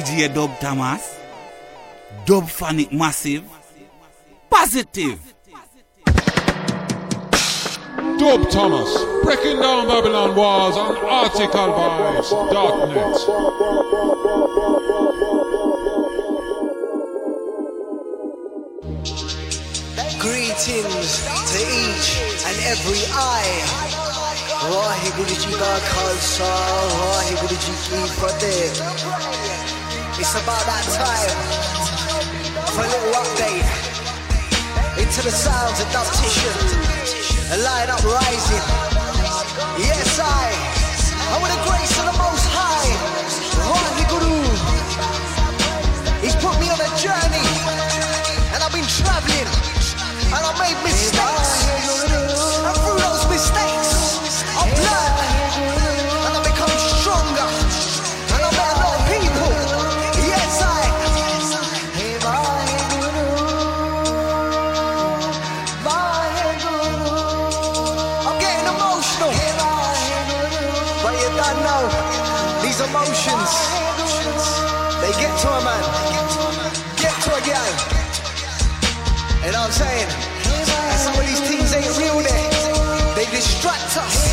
DJ Dub Thomas, Dub Phonic Massive, Positive. Dub Thomas, breaking down Babylon walls on articlevibes.net. Greetings to each and every eye. Waheguru ji ka khalsa, Waheguru ji ki fateh. It's about that time for a little update into the sounds of dubtition. A line up rising. Yes. I distract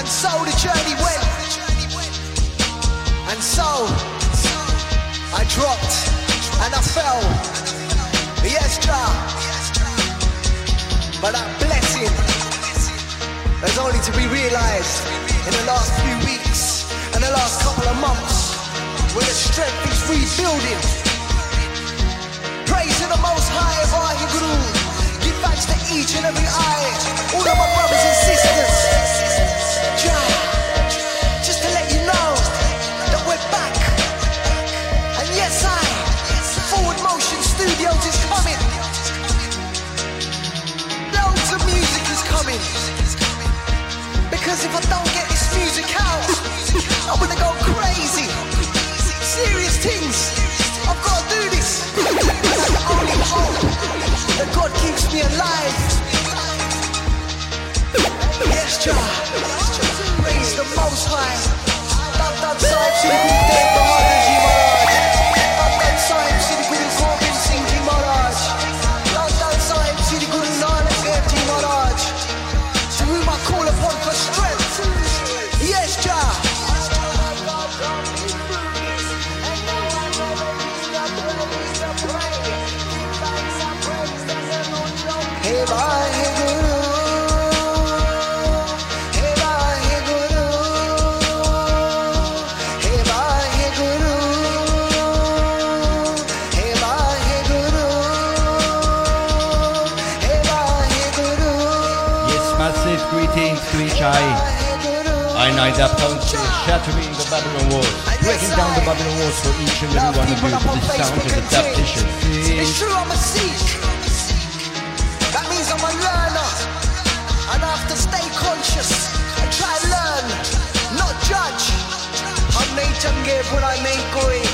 And so the journey went. And so I dropped and I fell. Yes, Jah. But that blessing is only to be realized in the last few weeks and the last couple of months when the strength is rebuilding. Praise to the most high of our Guru. Give thanks to each and every eye, all of my brothers and sisters. Jah, just to let you know that we're back. And yes, I, Forward Motion Studios is coming. Loads of music is coming. Because if I don't get this music out, I'm gonna go crazy. Serious things. I've gotta do this. That's the only hope God keeps me alive. Yes, Jah. Praise the Most High. Dhan Dhan Sahib Sri Guru Teg Bahadur Post is shattering the Babylon walls, breaking down the Babylon walls for each and every one of you to the sound of adaptation. It's true, I'm a Sikh. That means I'm a learner. And I have to stay conscious and try and learn, not judge. I'm nature but I make going.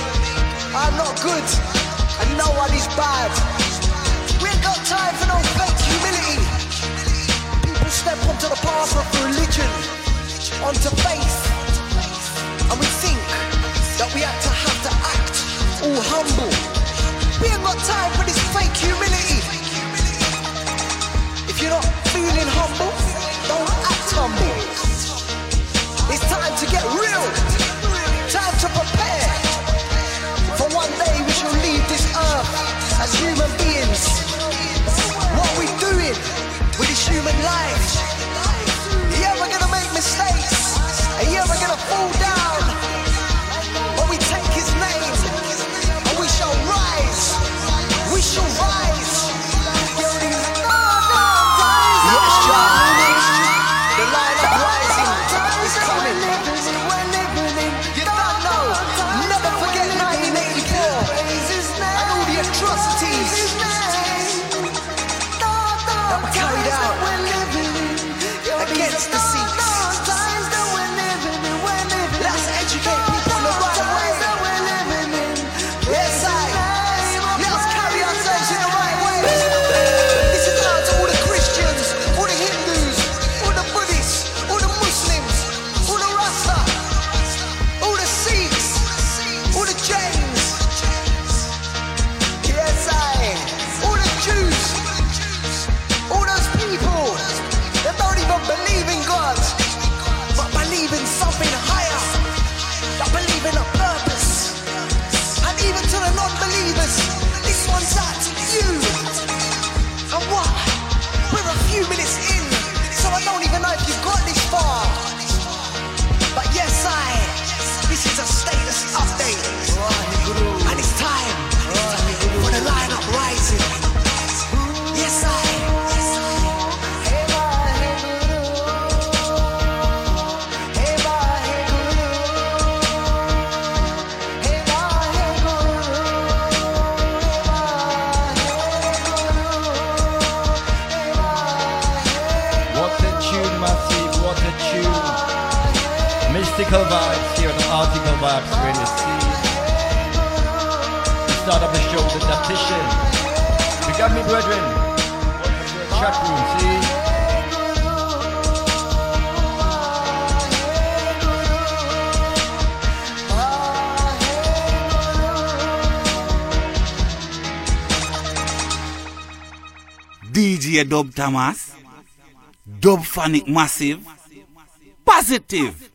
I'm not good and no one is bad. We ain't got time for no fake humility. People step onto the path of religion, onto faith, and we think that we have to have to act all humble. We ain't got time for this fake humility. If you're not feeling humble, don't act humble. It's time to get real. Time to prepare. Dob Tamas, Dob Fanik Masiv, Pozitiv.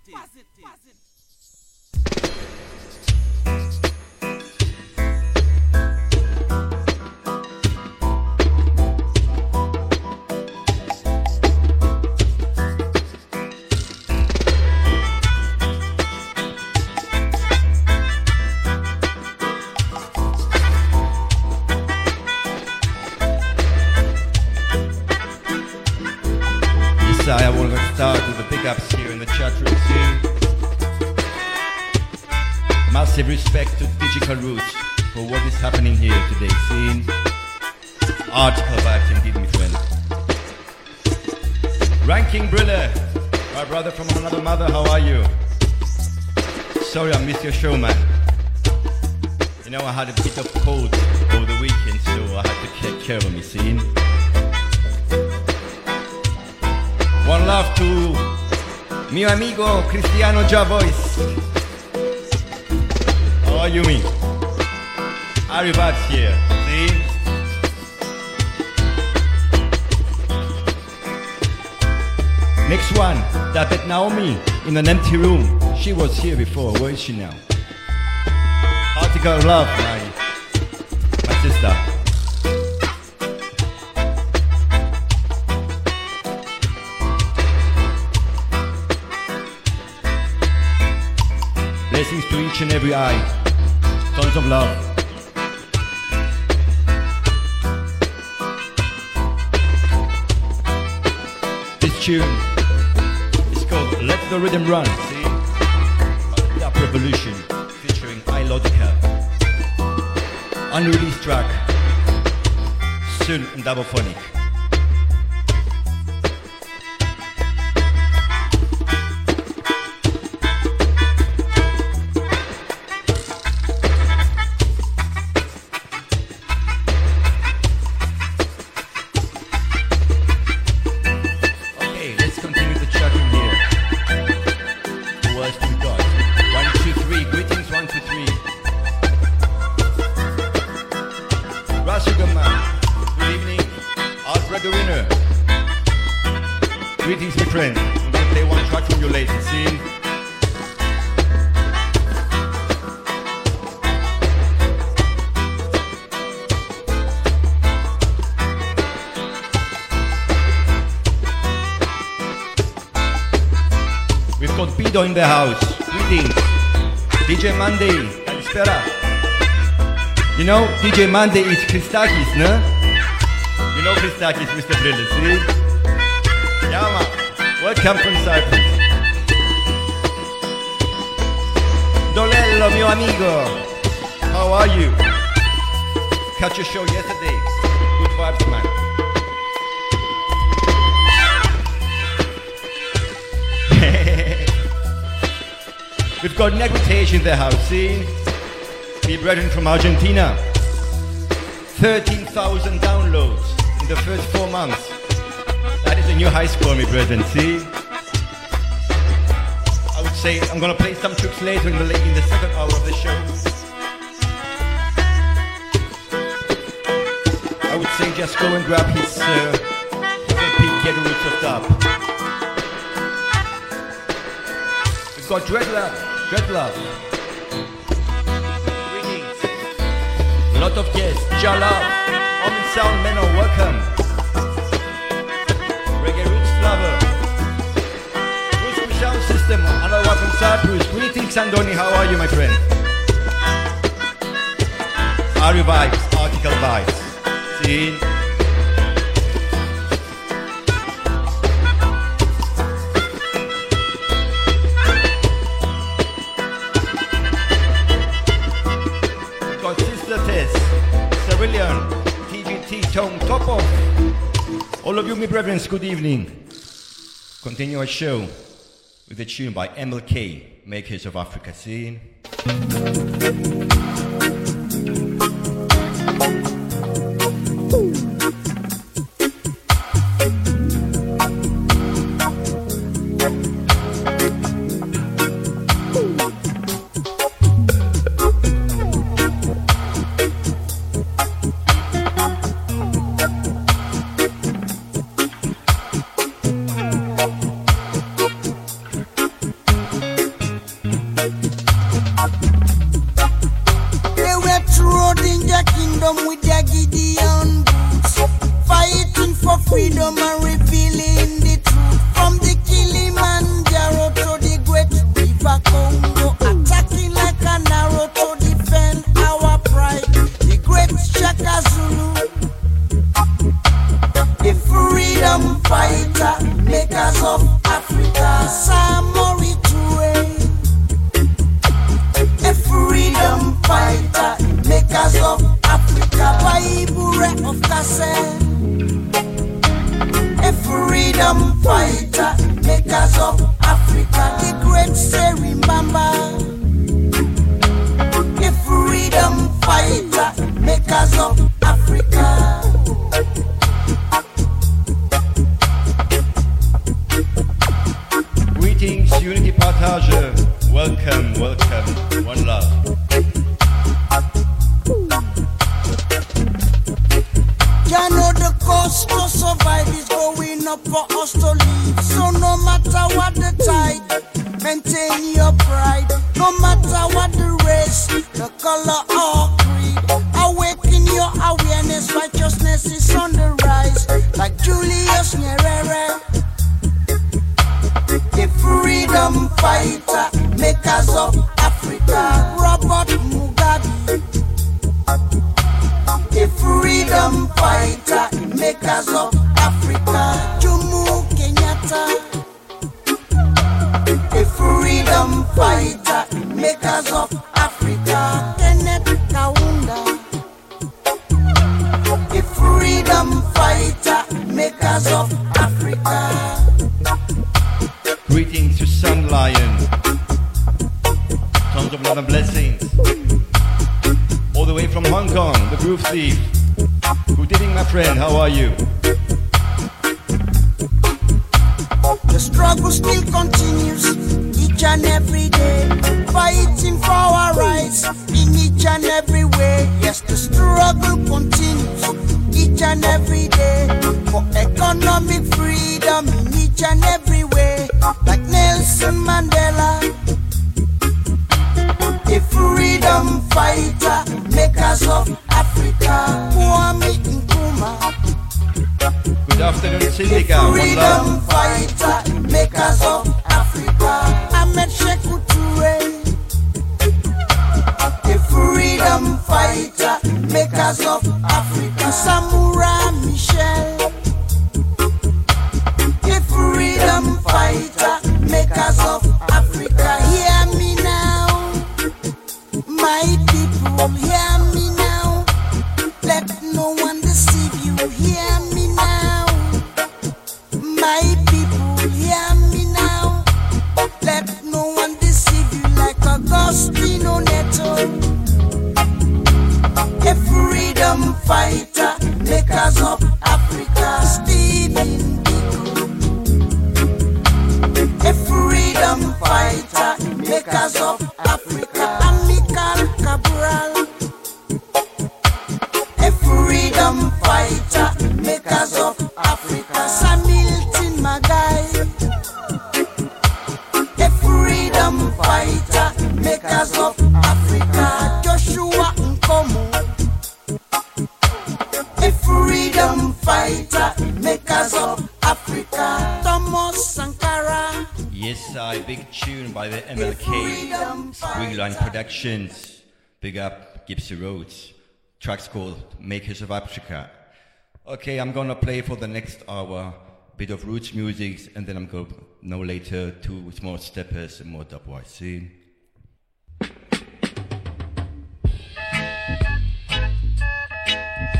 Sorry I missed your show, man. You know, I had a bit of cold over the weekend, so I had to take care of me, see? One love to mio amigo Cristiano Javois. How are you, me? Arrivats here, see? Next one, David Naomi in an empty room. She was here before. Where is she now? Article of love, my, my sister. Blessings to each and every eye. Tons of love. This tune is called Let the Rhythm Run. See? Revolution featuring iLogica. Unreleased track. Soon in double phonic. In the house. Greetings. DJ Monday. Kalispera. You know, DJ Monday is Christakis, no? You know Christakis, Mr. Brille, see? Yeah, man. Welcome from Cyprus. Dolello, mio amigo. How are you? Catch your show yesterday. Good vibes, man. We've got an in there, have see. We brethren from Argentina. 13,000 downloads in the first four months. That is a new high score, me brethren, see? I would say I'm gonna play some tricks later in the, in the second hour of the show. I would say just go and grab his, uh, his Get Roots of up. We've got Dreadlock. Good love. Greetings. Lot of guests. Jala. On sound men are welcome. Reggae roots lover. Bruce sound system. Hello, welcome Cyprus. Greetings, Andoni. How are you, my friend? Are you vibes? Article vibes. See? me brethren, good evening. Continue our show with a tune by MLK, Makers of Africa Scene. Okay, I'm gonna play for the next hour bit of roots music, and then I'm going to no later two more steppers and more dubwise.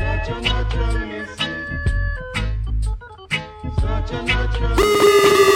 Such a natural music. Such a natural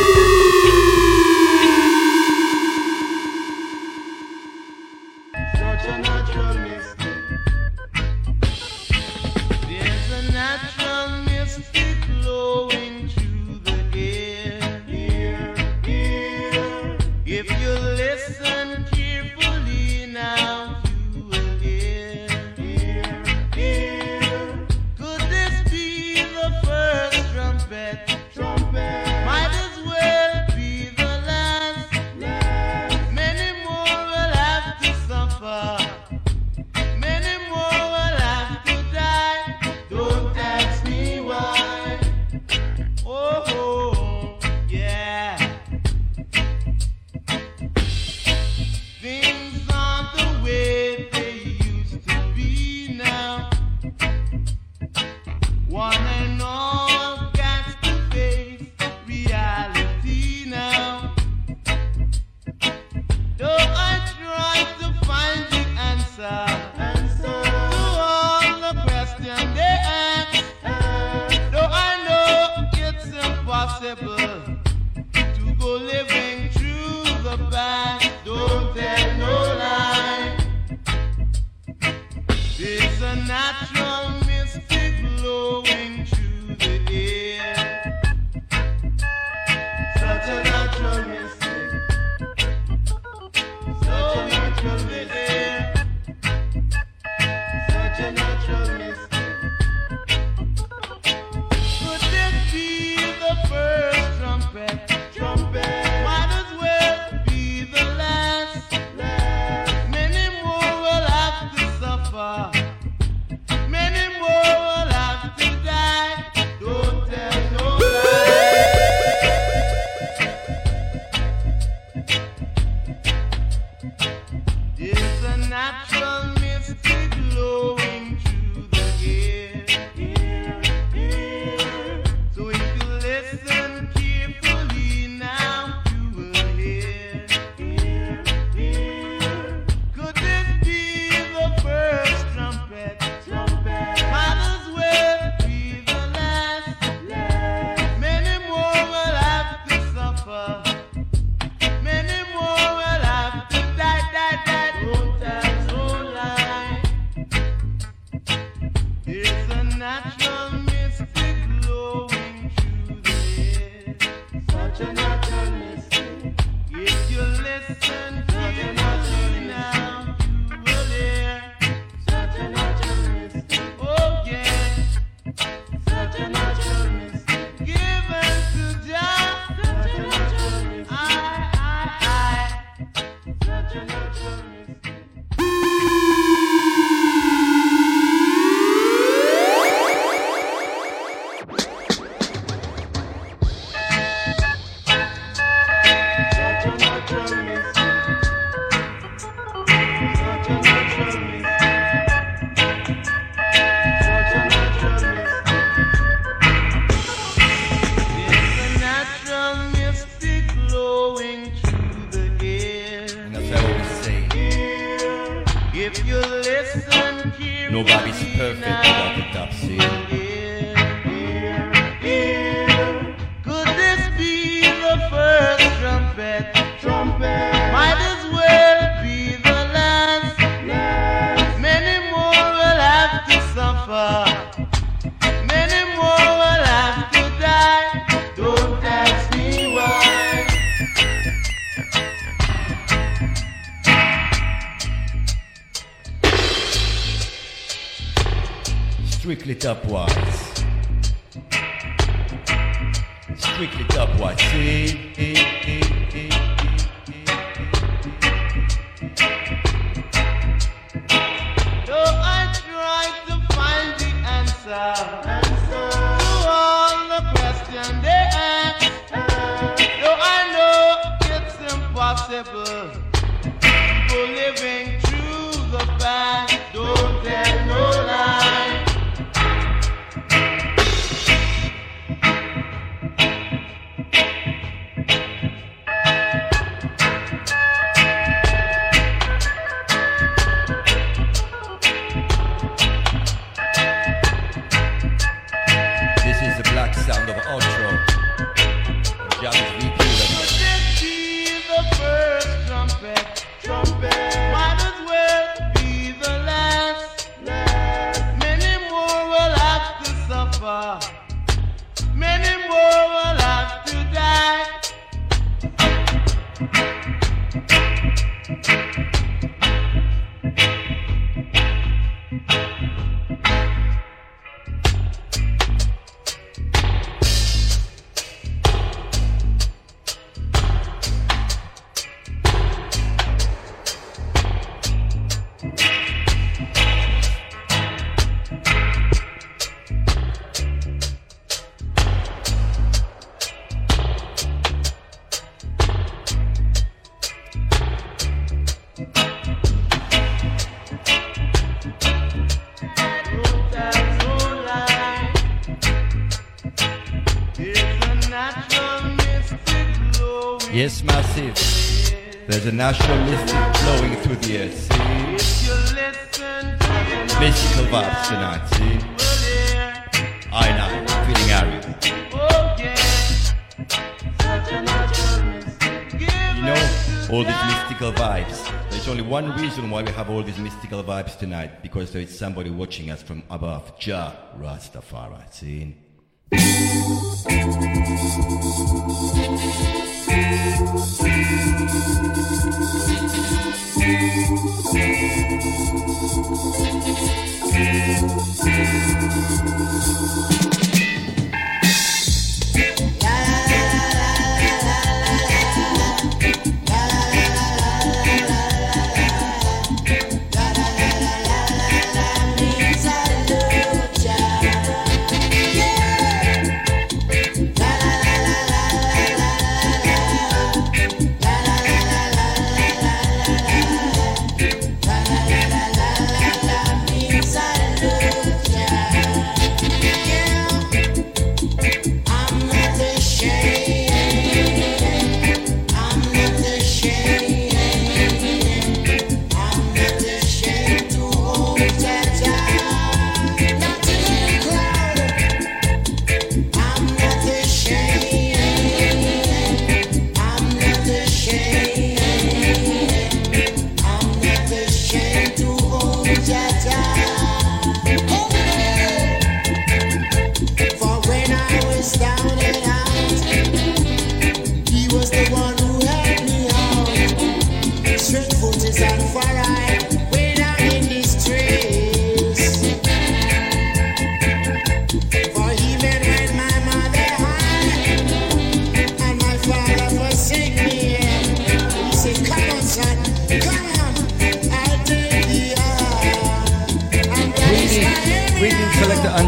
reason why we have all these mystical vibes tonight, because there is somebody watching us from above, Jah Rastafari. See?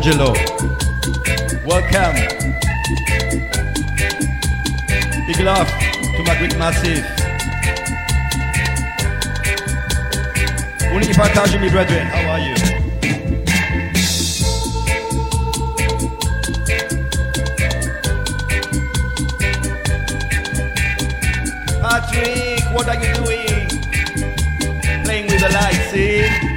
Angelo. Welcome. Big love to my great Massive. Unity Partage, me brethren. How are you? Patrick, what are you doing? Playing with the lights, see?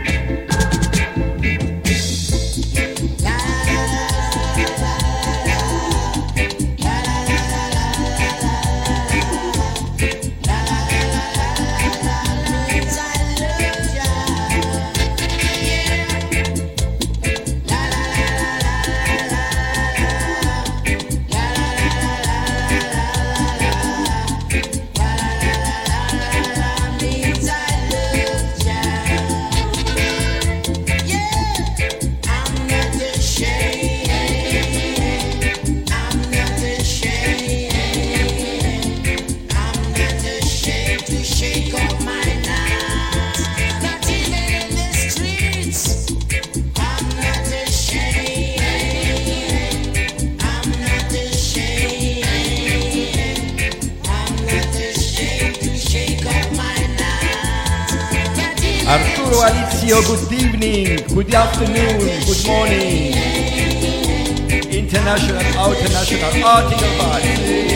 good evening, good afternoon, good morning. International, international, article 5.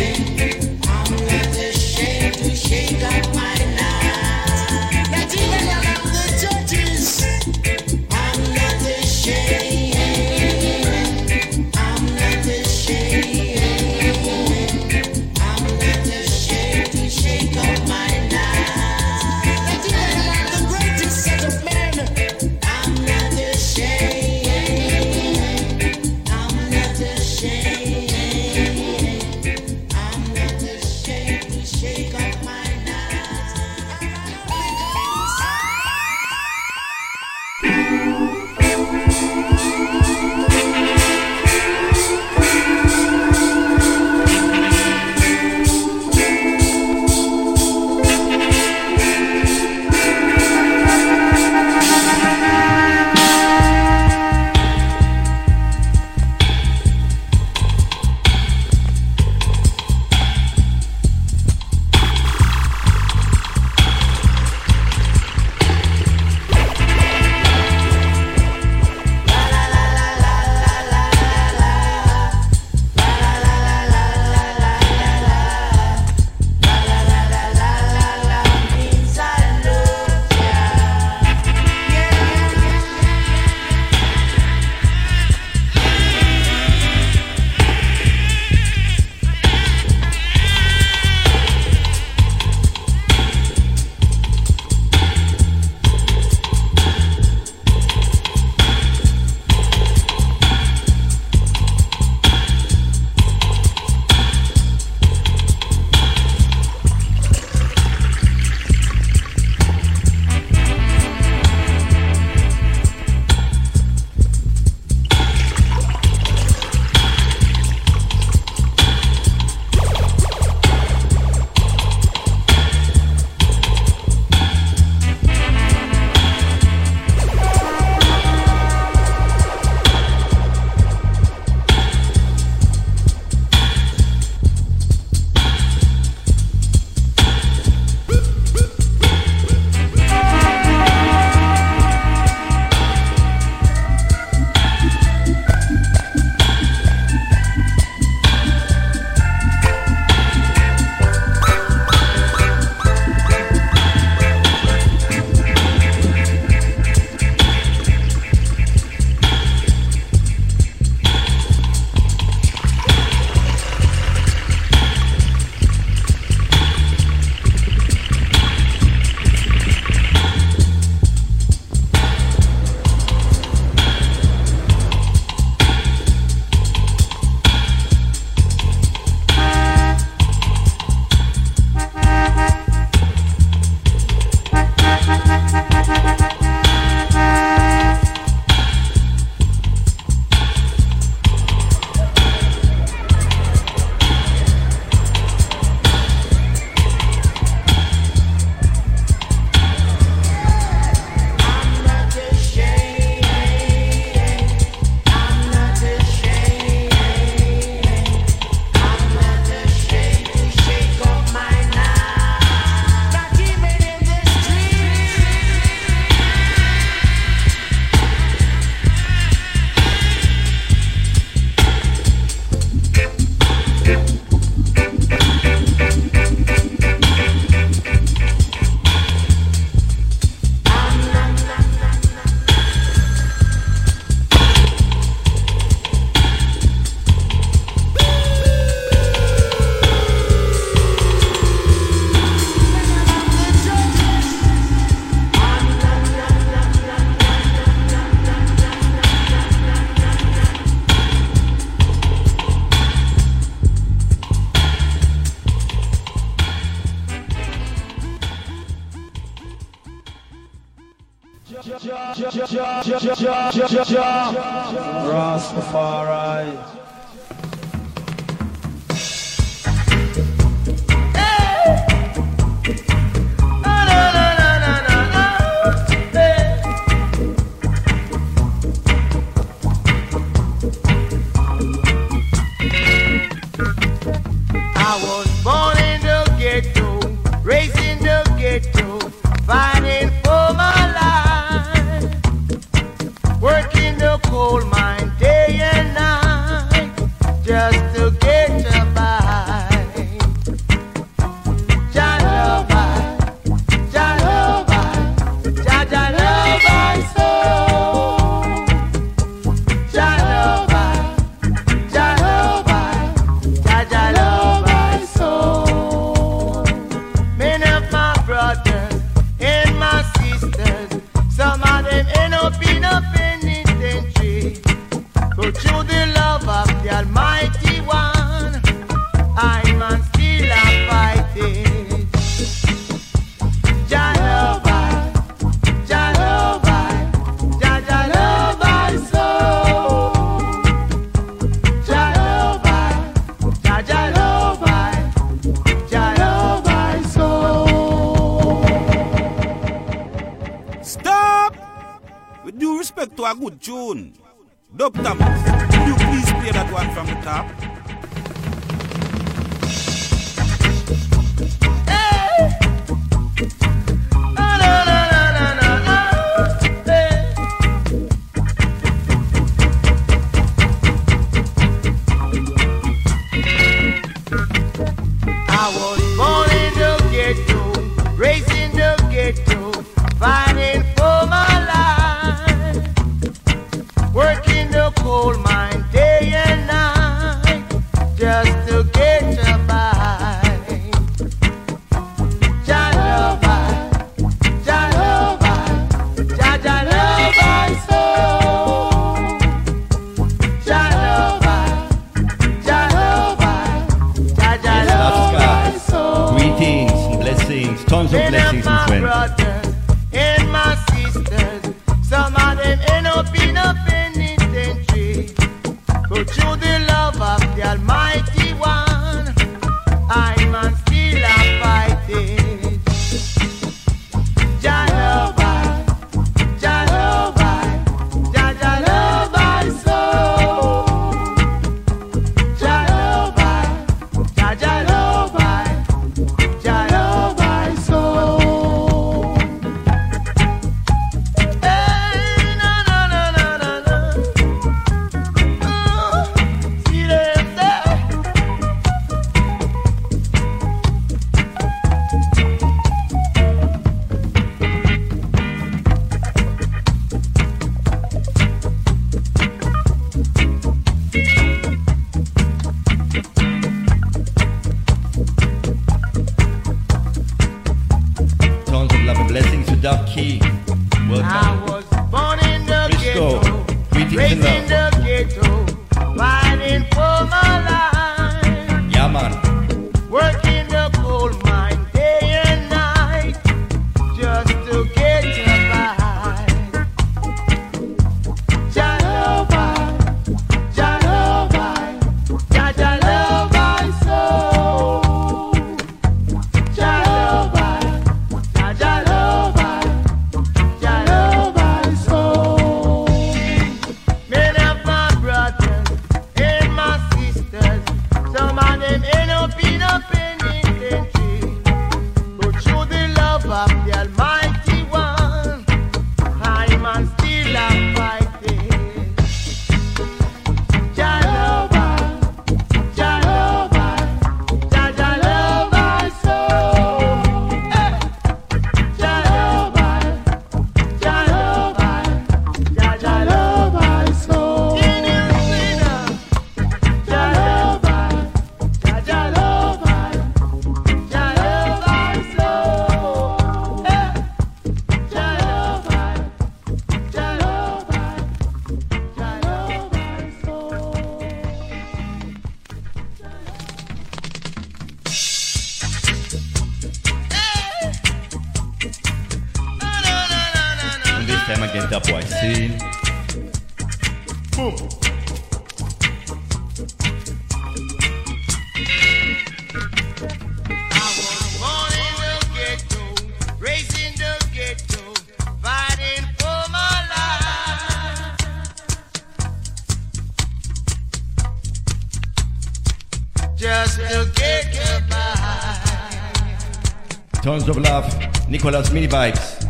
Bones of Love, Nicholas Minibikes.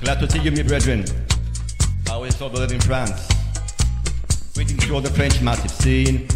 Glad to see you, my brethren. I always thought we live in France. Greetings to all the French massive scene,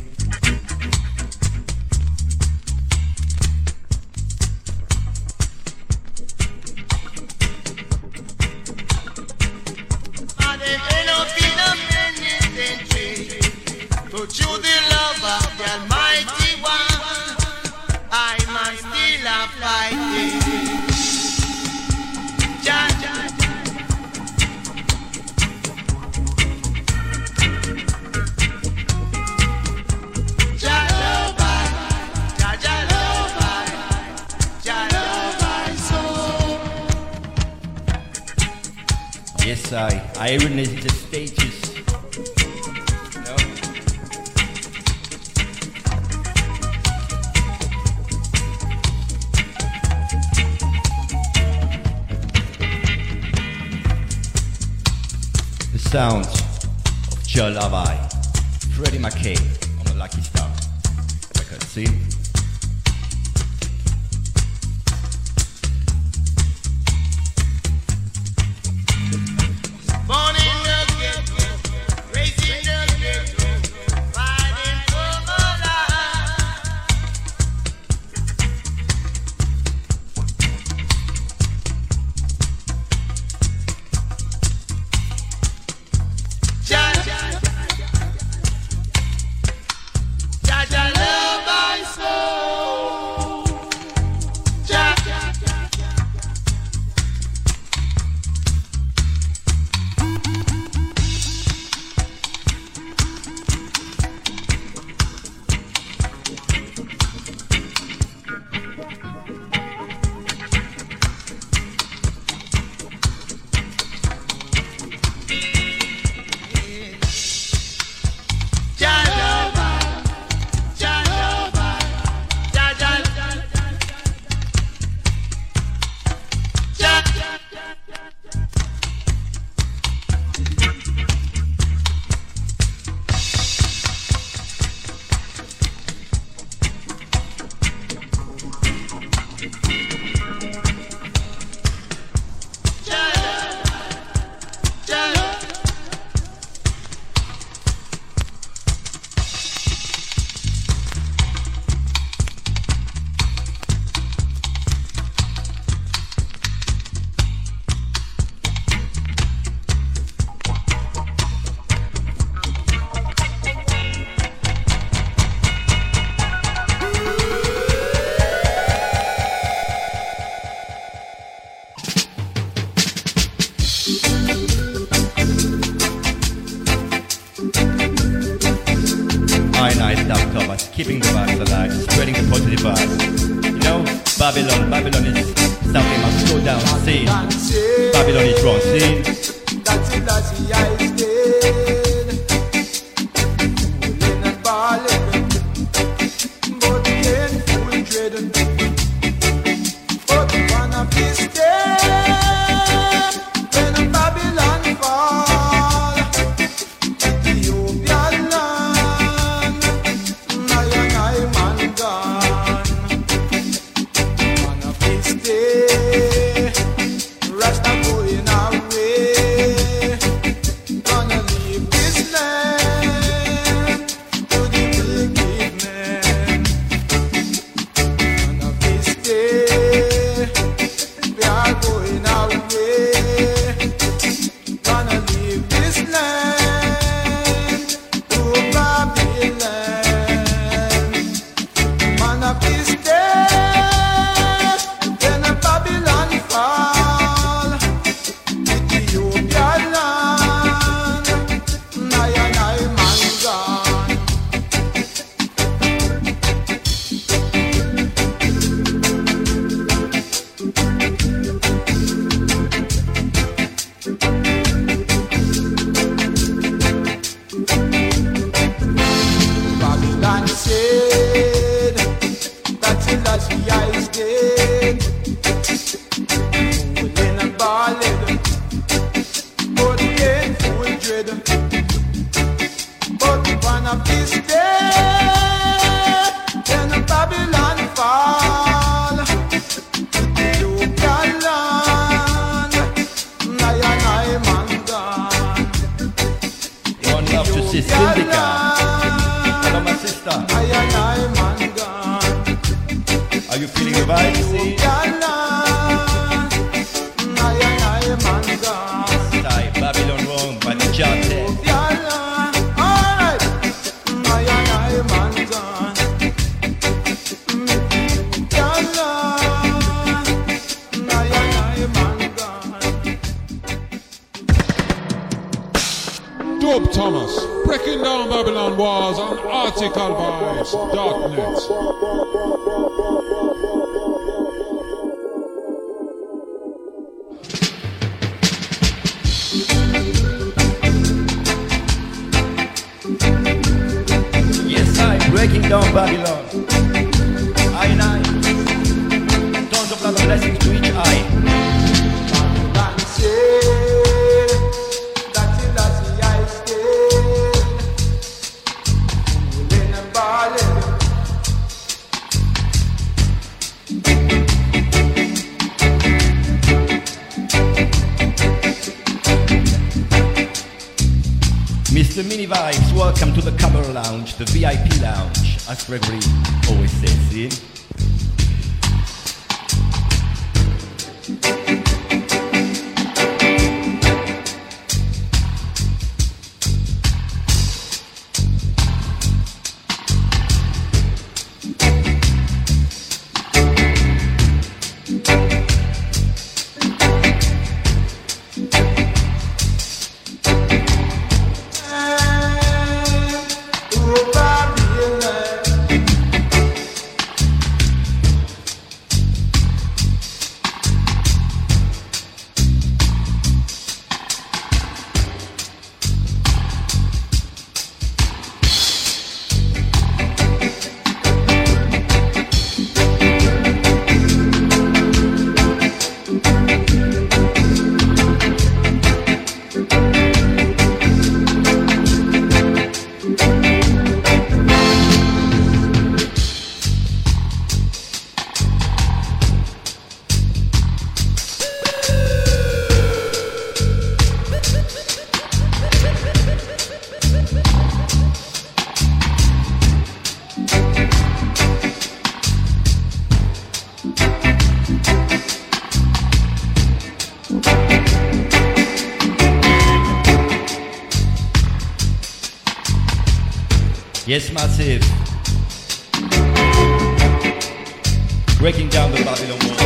breaking down the Babylon wall.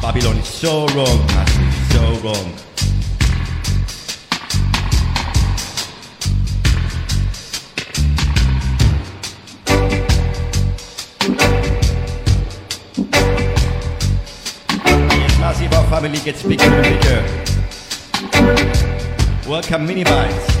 Babylon is so wrong, massive, so wrong. Massive, our family gets bigger and bigger. Camini Bites.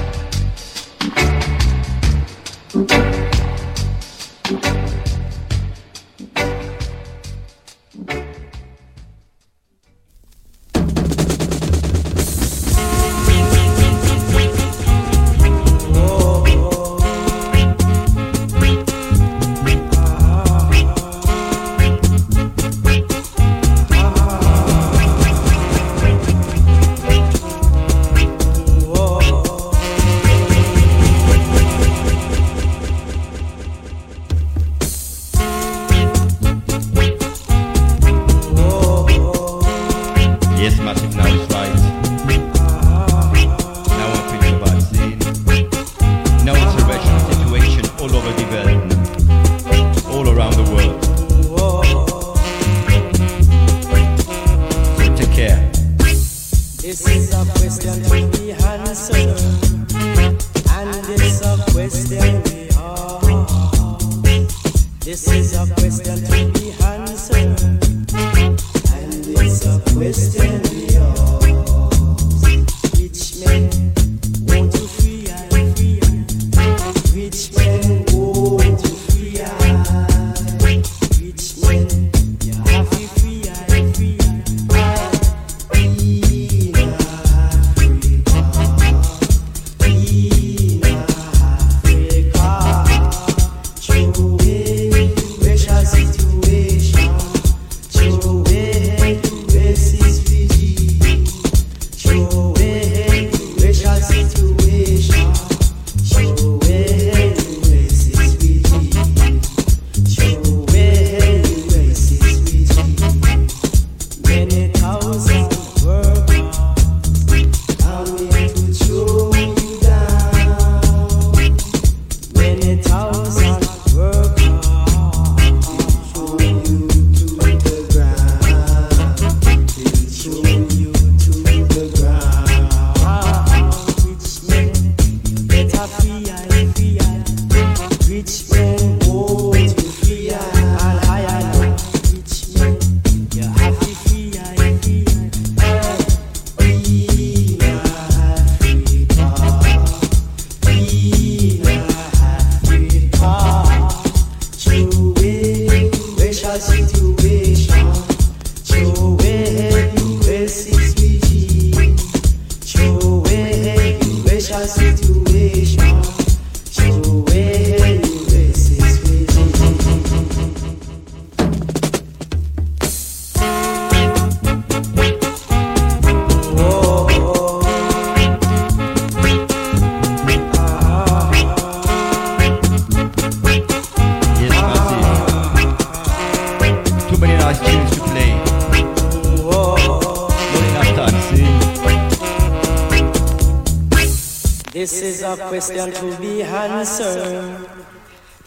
question to be answered,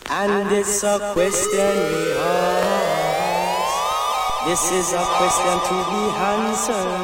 and it's a question we ask. This is a question to be answered.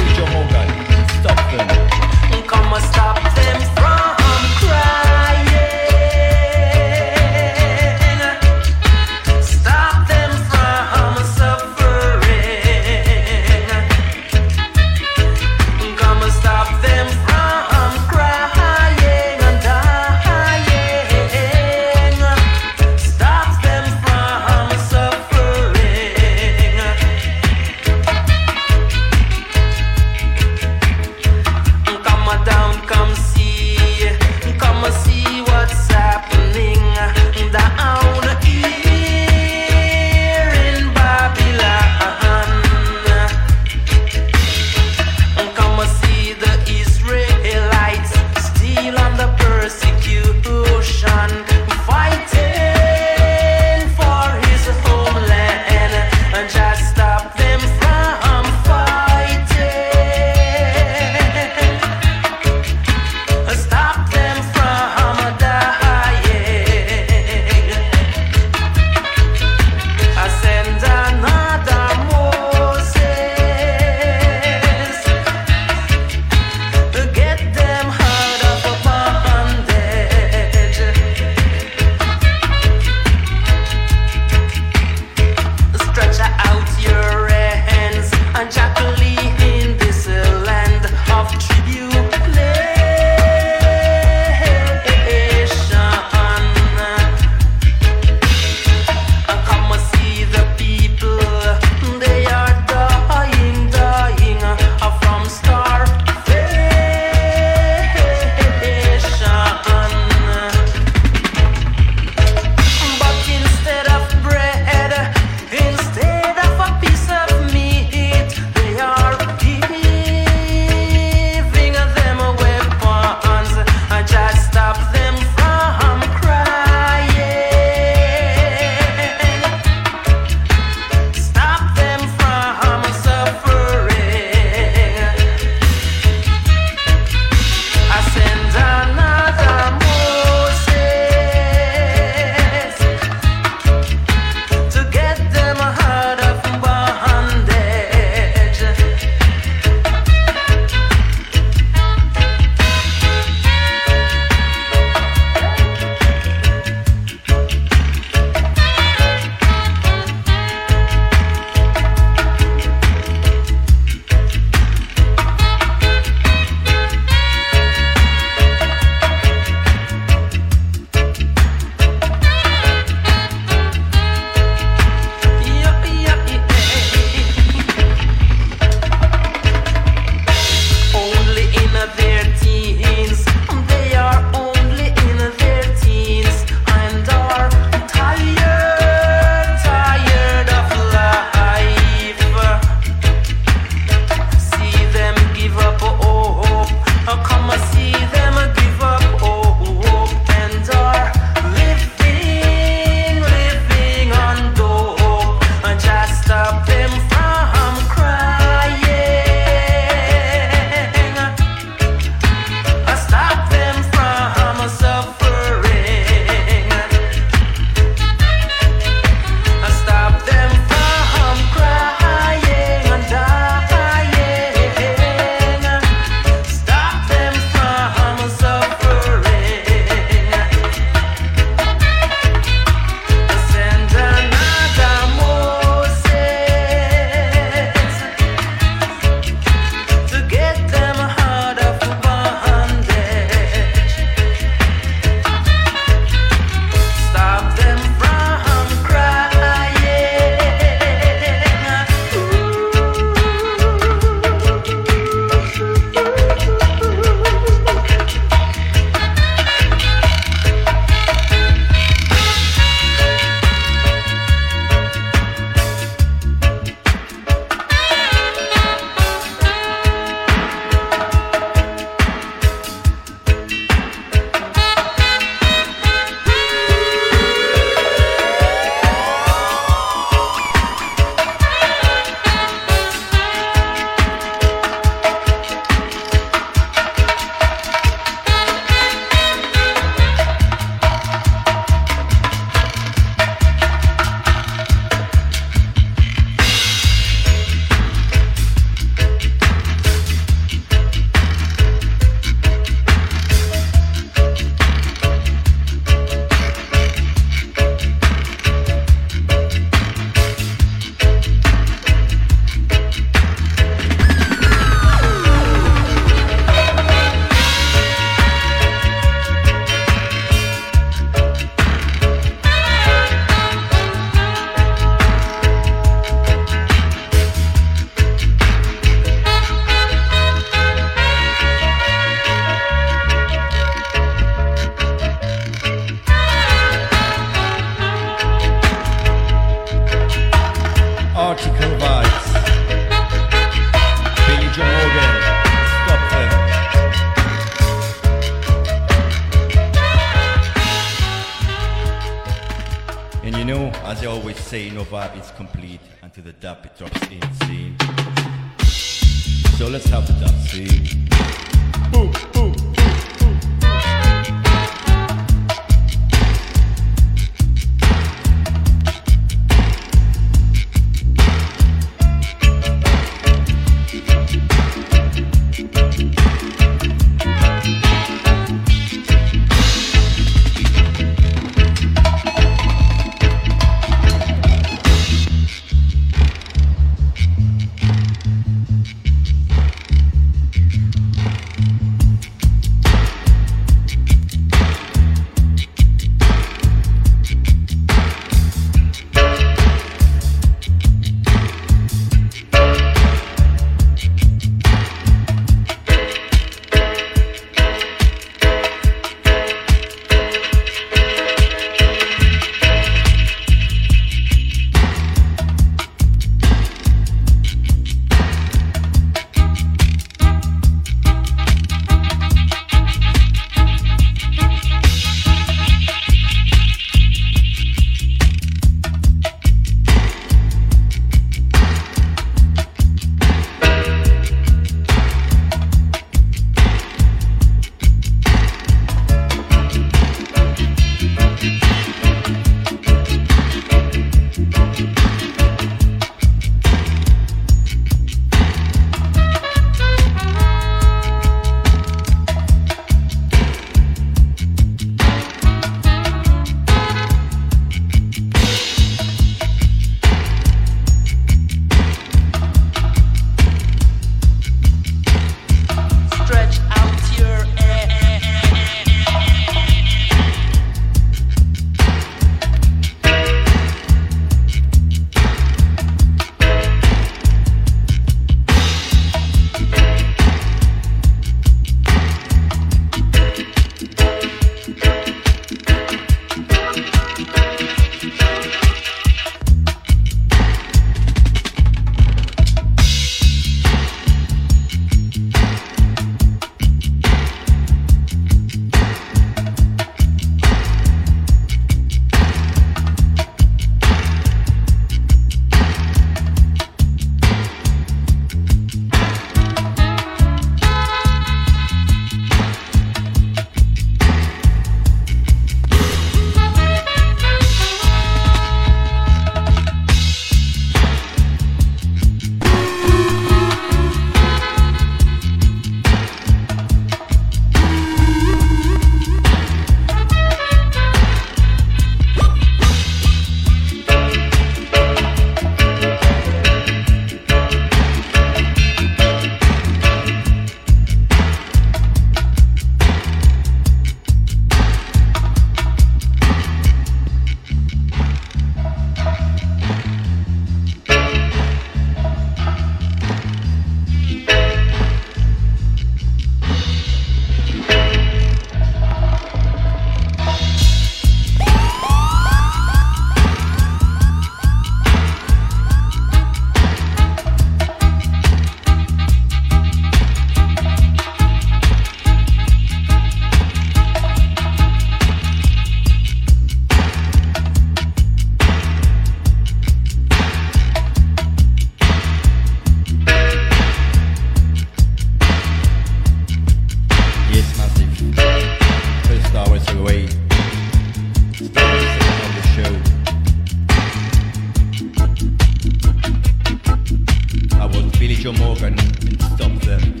Billy Joe Morgan stop them.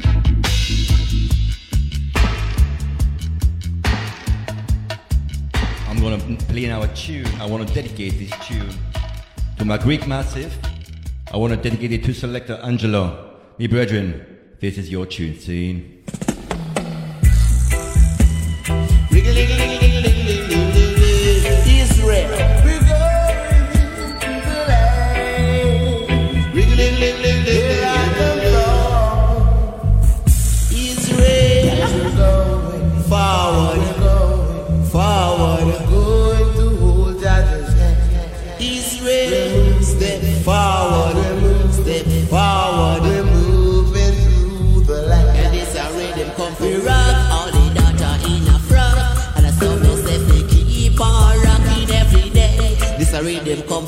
I'm gonna play now a tune. I wanna dedicate this tune to my Greek massive. I wanna dedicate it to selector Angelo. Me brethren, this is your tune scene.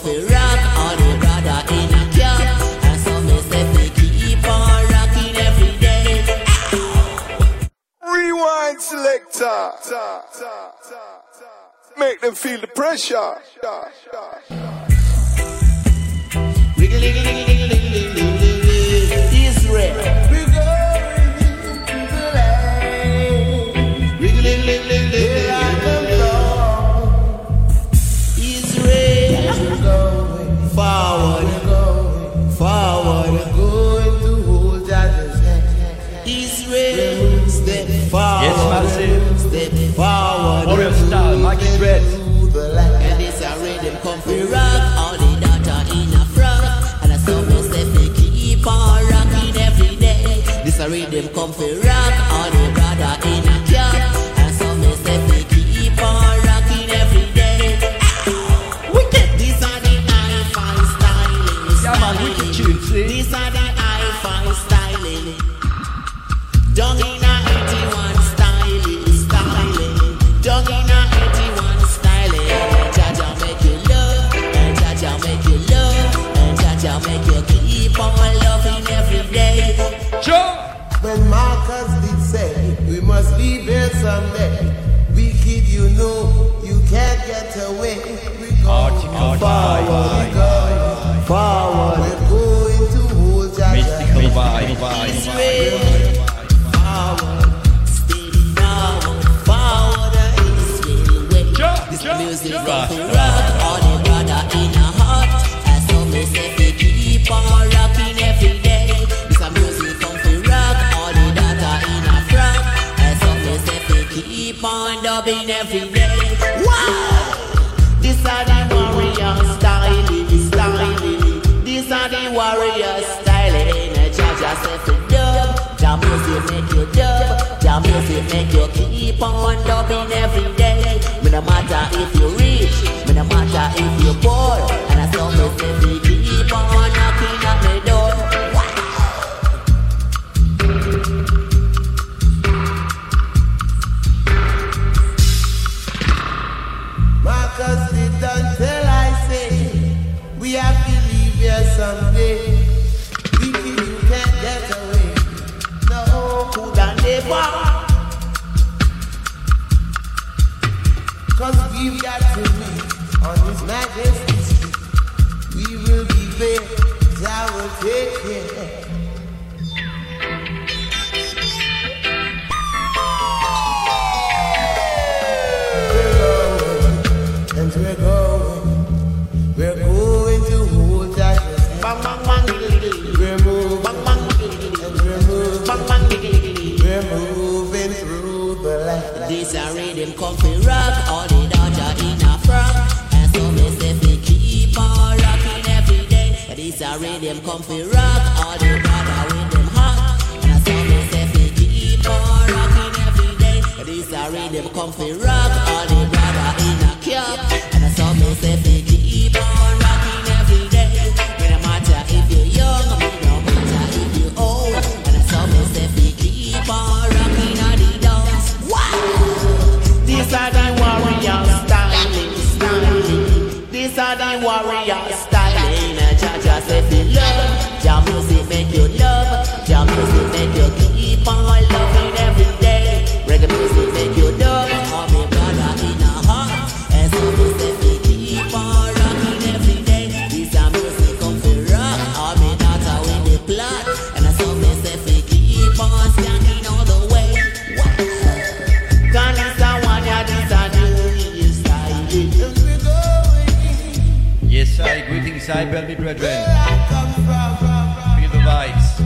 Rhythm come for rock all the brother in a cap. And so me say we keep on rocking every day. Rewind selector. Make them feel the pressure. Wiggle, wiggle, wiggle, wiggle, wiggle, wiggle, wiggle. Israel. Forward, Yes, massive. step forward. Warrior style, Mikey Dread. Through. And this a rhythm come for rock all the data in a front. And I saw me say we keep on rocking every day. This a rhythm come for rock all leave here someday, we kid you know you can't get away. We go Article forward, we vibe. go forward. We're going to hold Jah Jah. Mystical vibe. Israel, forward, steady forward, forward, Israel way. Jump, This jump, music jump. got to rock all the brother in a heart. As so me say we keep on rocking on dubbing every day. Wow! This are the warrior styling, styling. These are the warrior styling. Jah Jah say for dub, Jam music make you dub, Jam music make you keep on dubbing every day. No matter if you rich, no matter if you poor, Cause we've got to on His Majesty's. We will be there. Jah will take care. Come rock all the data in a front And so me keep on rocking every day. This a rhythm rock all the And me say fi keep on rocking every day. This a rhythm rock all the in And me These are the warrior styling, styling. These are the warrior styling. Jah Jah say fi love, Jam music make you love, Jam music make you I Belmy brethren. Feel the vibes.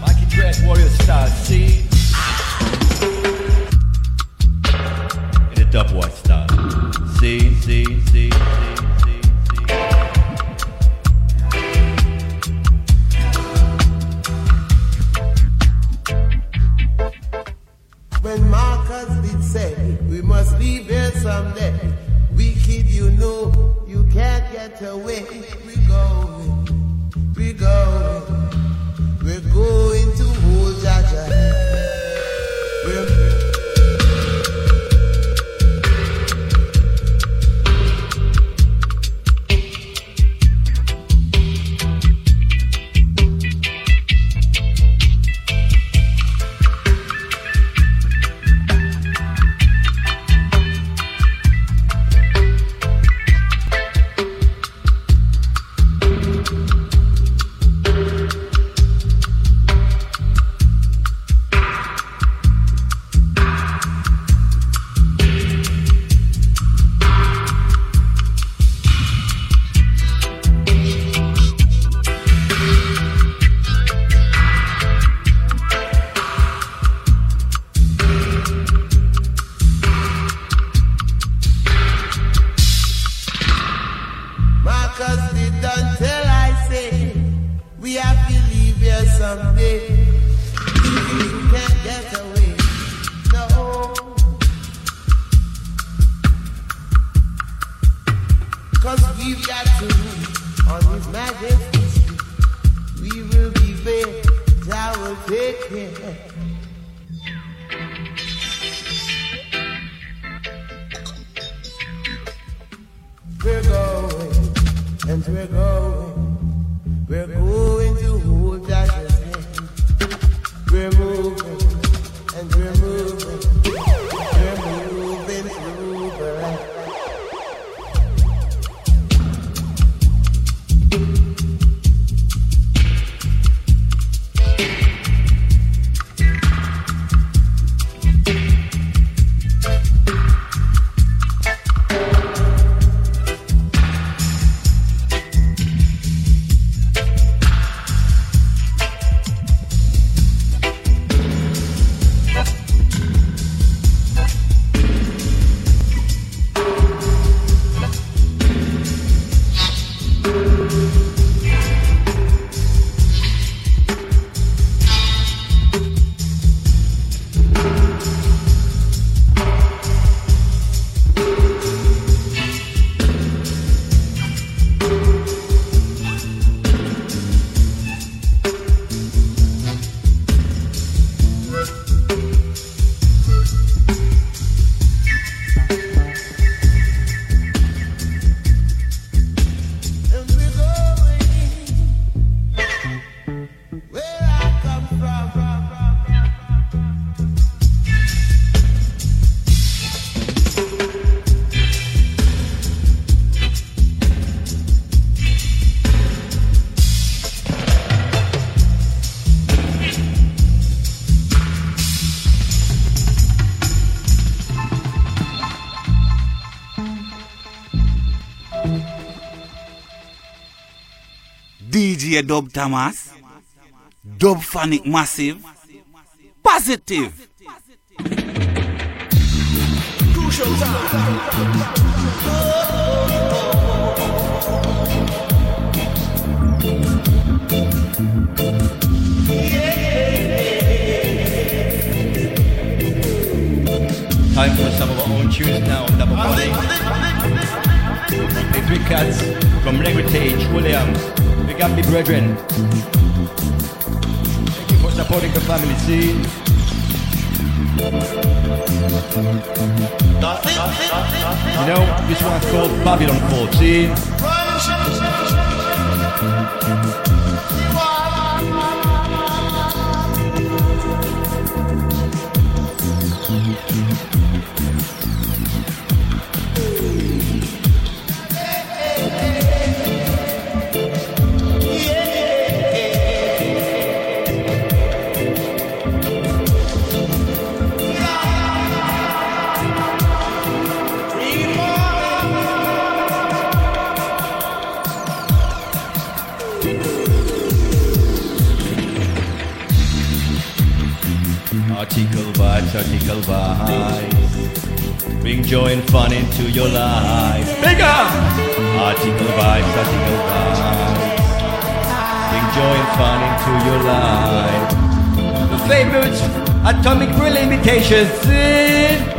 Mikey Dread, Warrior style, see? In a dub white. See, see, see, see, see, see. When Marcus did say we must leave here someday, we kid you know you can't get away. We going, we going, we're going to hold Jah Jah. We're DJ Dub Thomas, Dub Phonic Massive, Positive. Time for some of our own tunes now, double body. The three cats from Heritage, Williams. We got the brethren. Thank you for supporting the family scene. You know, this one's called Babylon 14. Article article vibes. Bring joy and fun into your life. Bigger! Article vibes, article vibes. Bring joy and fun into your life. The favorites, Atomic Brill Imitations.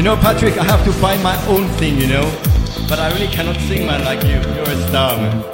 You know, Patrick, I have to find my own thing, you know? But I really cannot sing, man, like you. You're a star, man.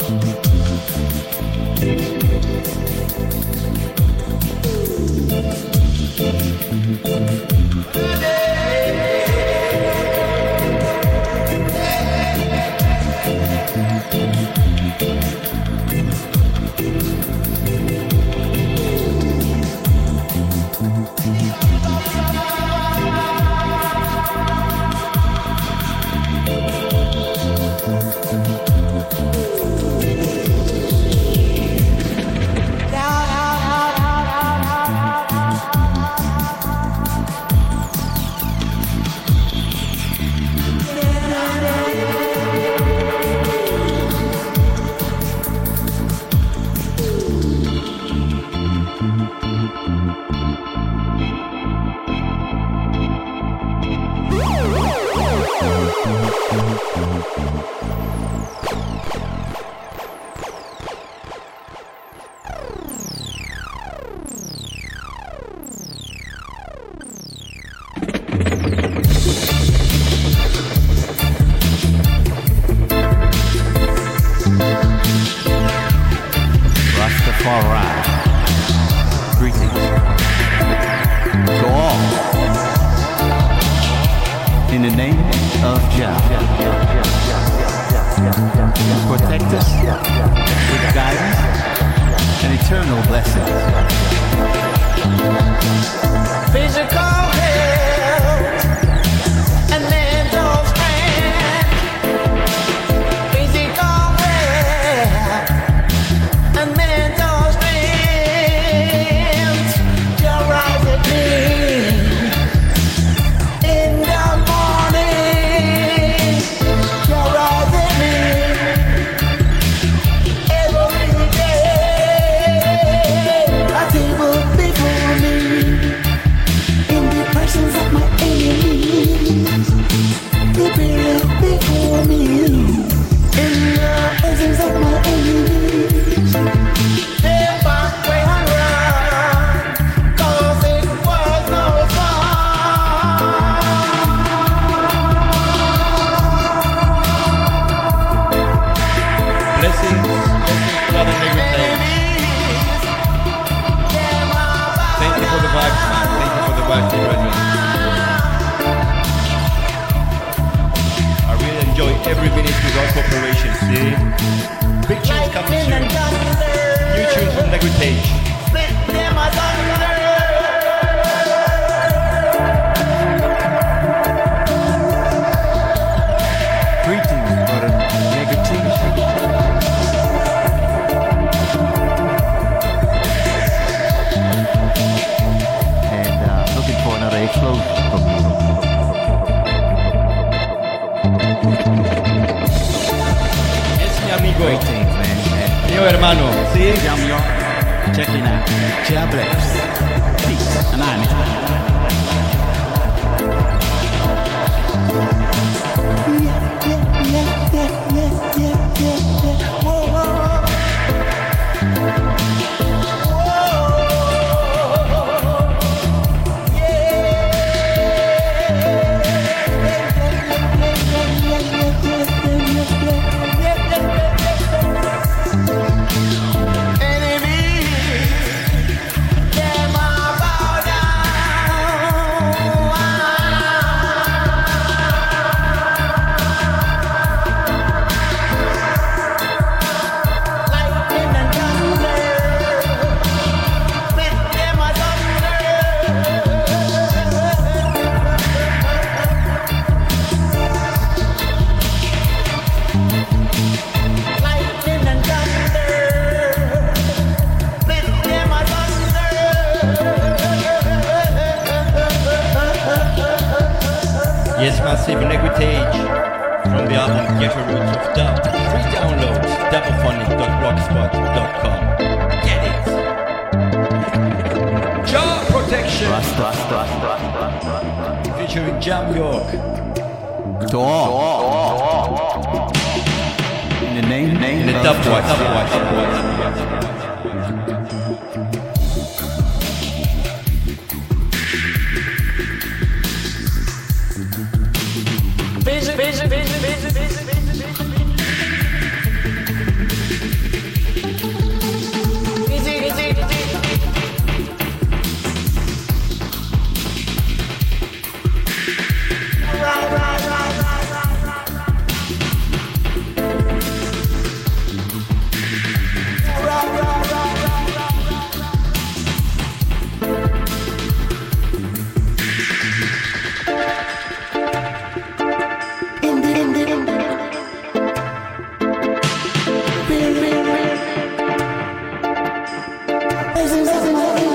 Losing my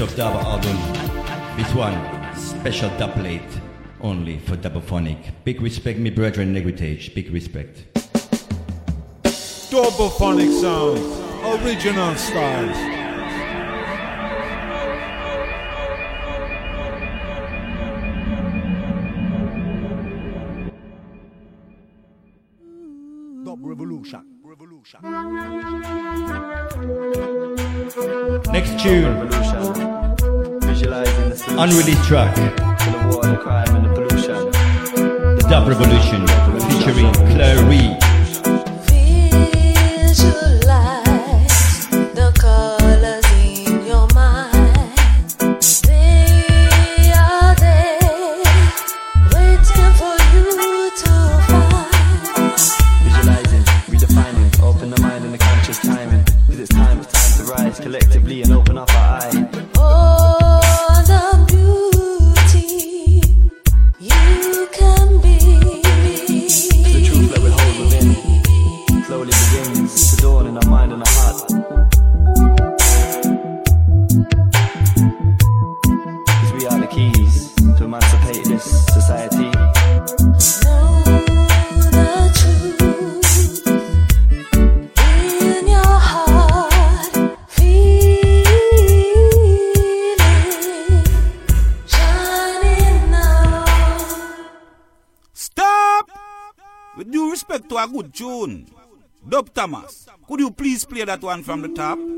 Of Dub album. This one, special dub plate only for Dubophonic. Big respect, me brethren, Negritage. Big respect. Dubophonic sound, original style. Unreleased that one from the top?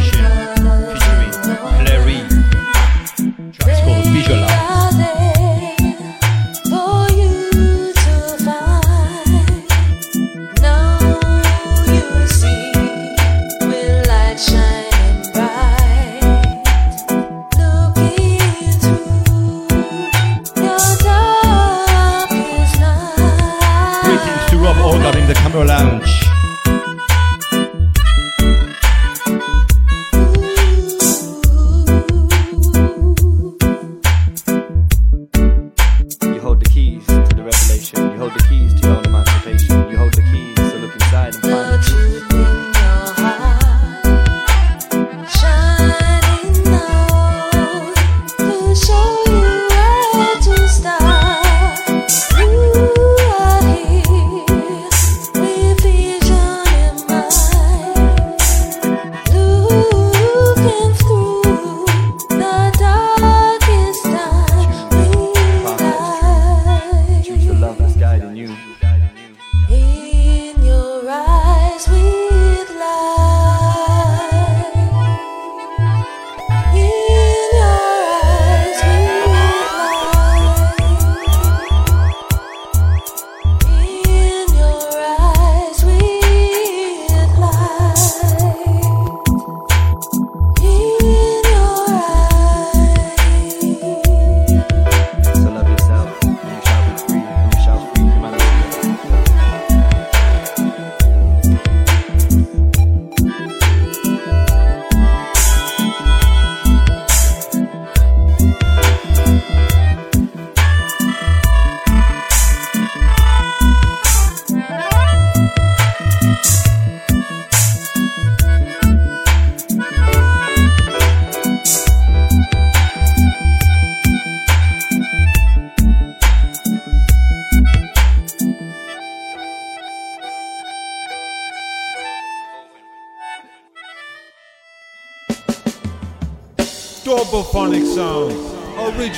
solution.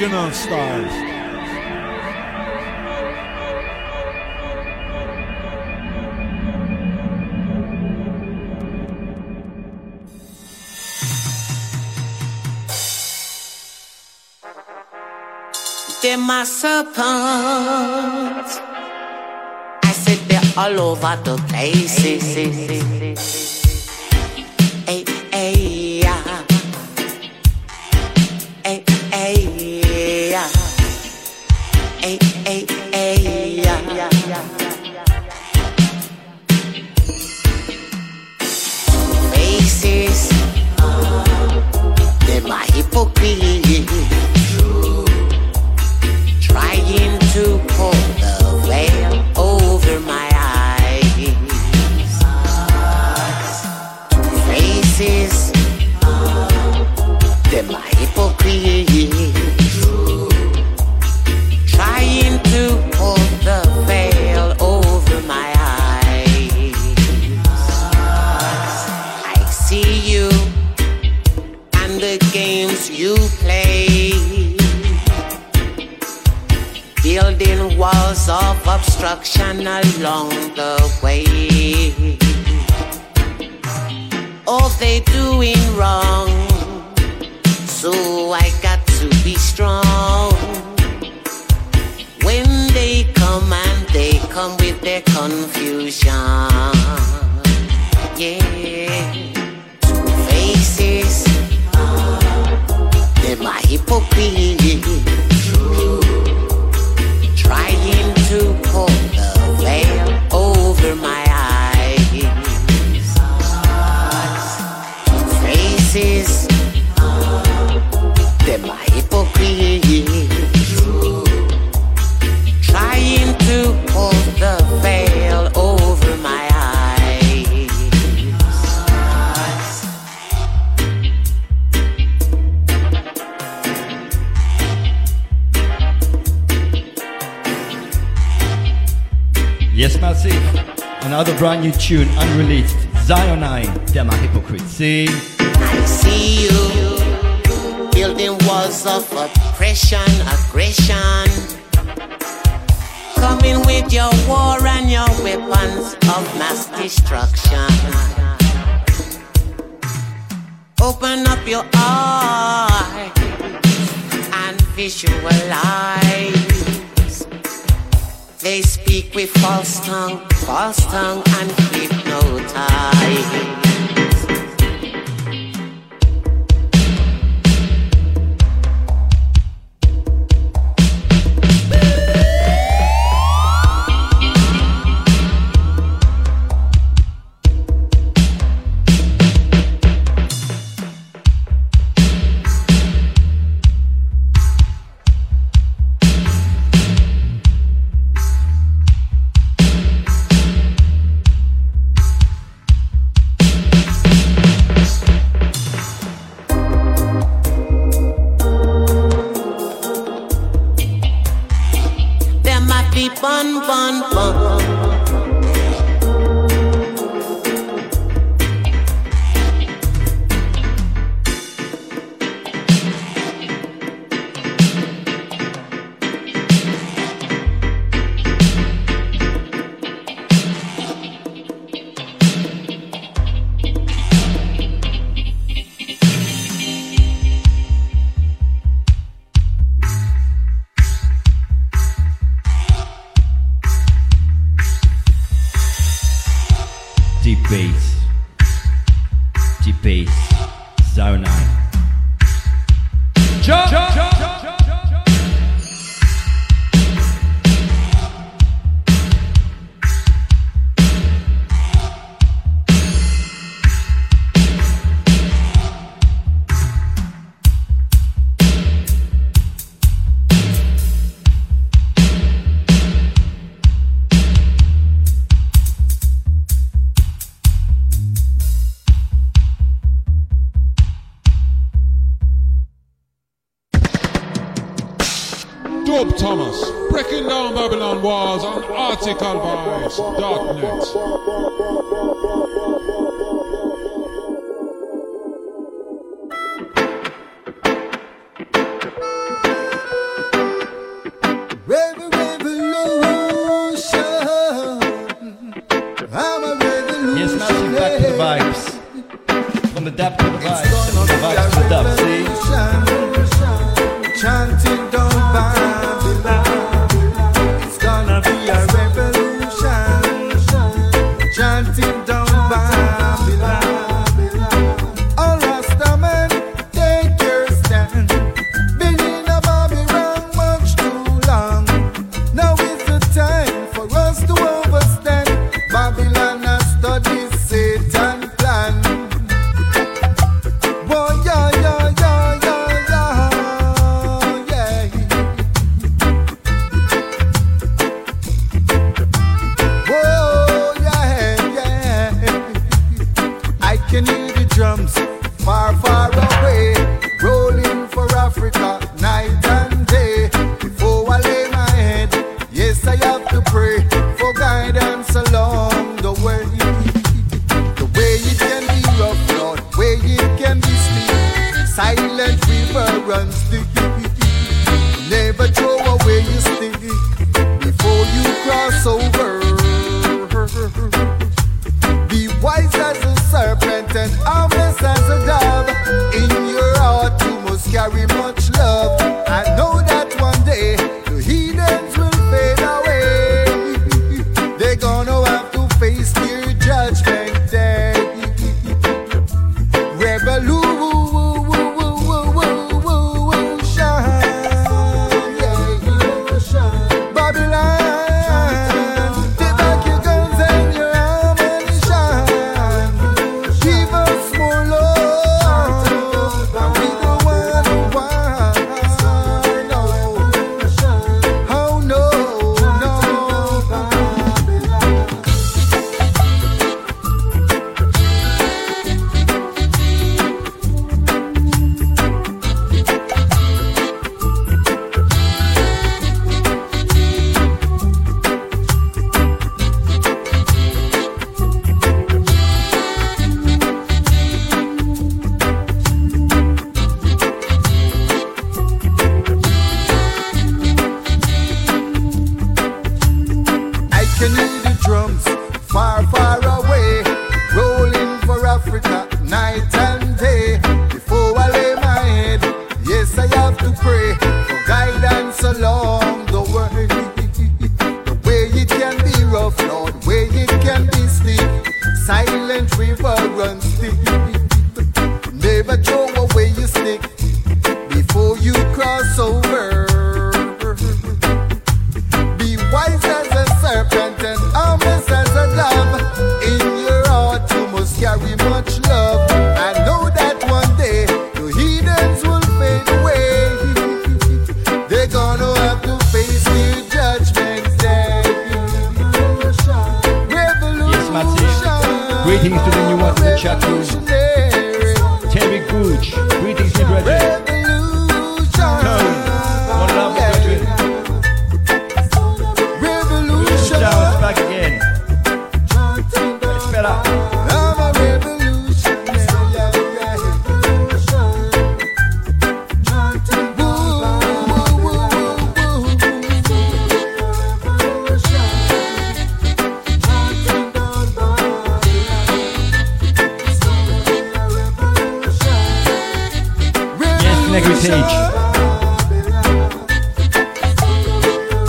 Original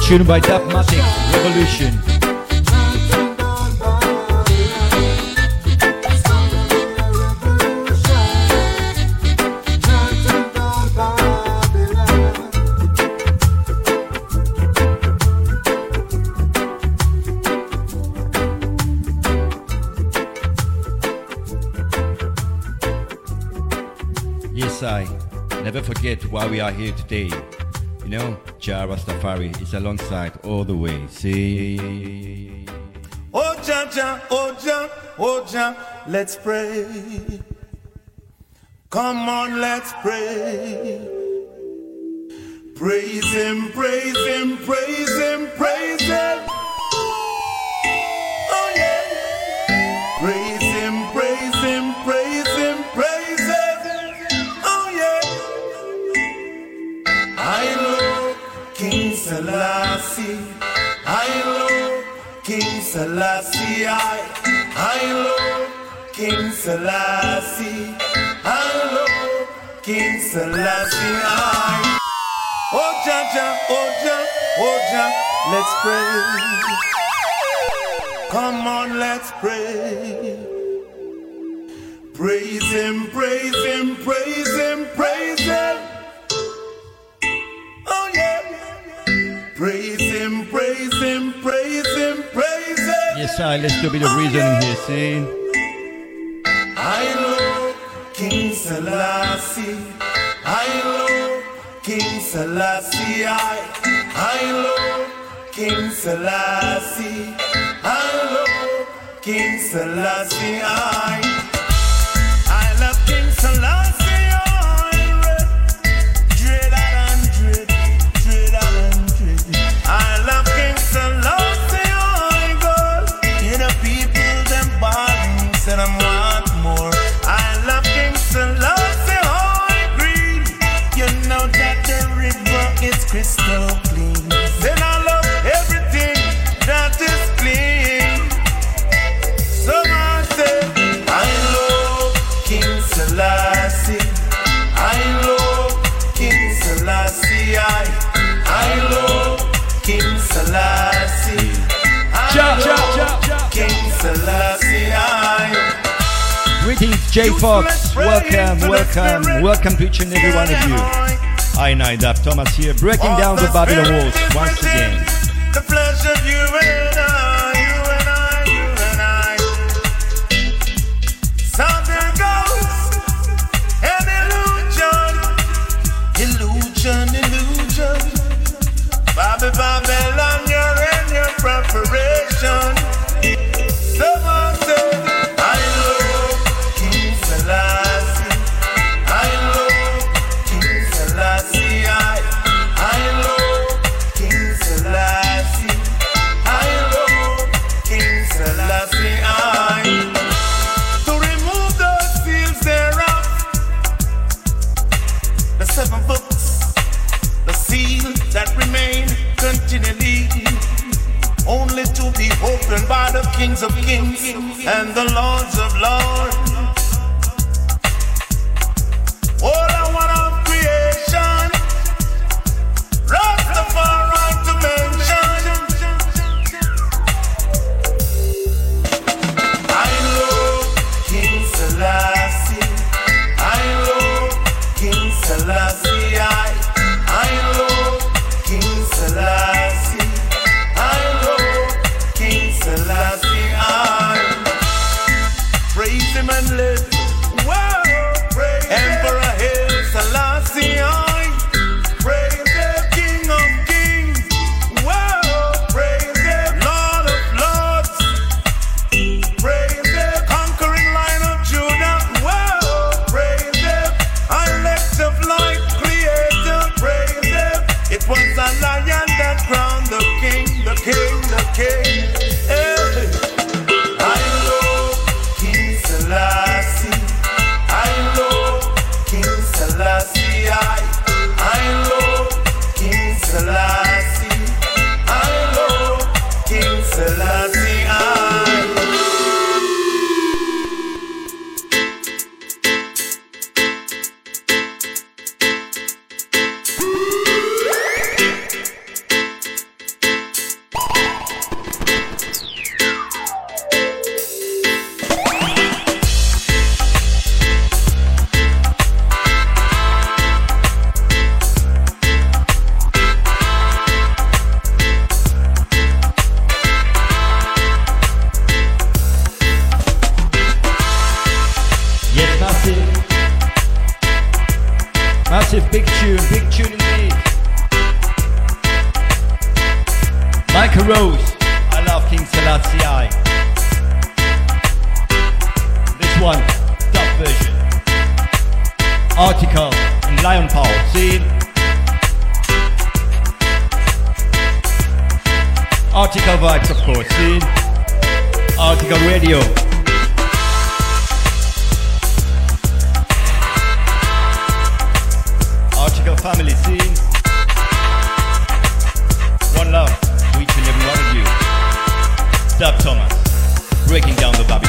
Tuned by Dubmatix, Revolution. Forget why we are here today. You know, Jah Rastafari is alongside all the way. See. Oh Jah, oh Jah, oh Jah, let's pray. Come on, let's pray. Praise Him, praise Him, praise Him, praise Selassie. I, I love King Selassie. I love King Selassie. I. Oh Jah Jah, oh Jah, oh Jah, let's pray. Come on, let's pray. Praise Him, praise Him, praise Him, praise Him. Oh yeah. Praise Him, praise Him, praise Him, praise Him. Yes, I let's do a bit of reasoning here. See. I love King Selassie. I love King Selassie. I, I love King Selassie. I love King Selassie. I J Fox. Welcome, welcome, welcome to each and every one of you. I know that Thomas here, breaking down the Babylon walls once again. The flesh of you and I, you and I, you and I. Something goes, an illusion, illusion, illusion. Bobby Babylon, you're in your preparation. Someone of kings and the lords of lords. massive big tune, big tune in me. Michael Rose, I love King Selassie. This one, dub version. Article and Lion Power, see? Article vibes, of course, see? Article Radio. family, scene. One love to each and every one of you. Dub Thomas, breaking down the Babylon.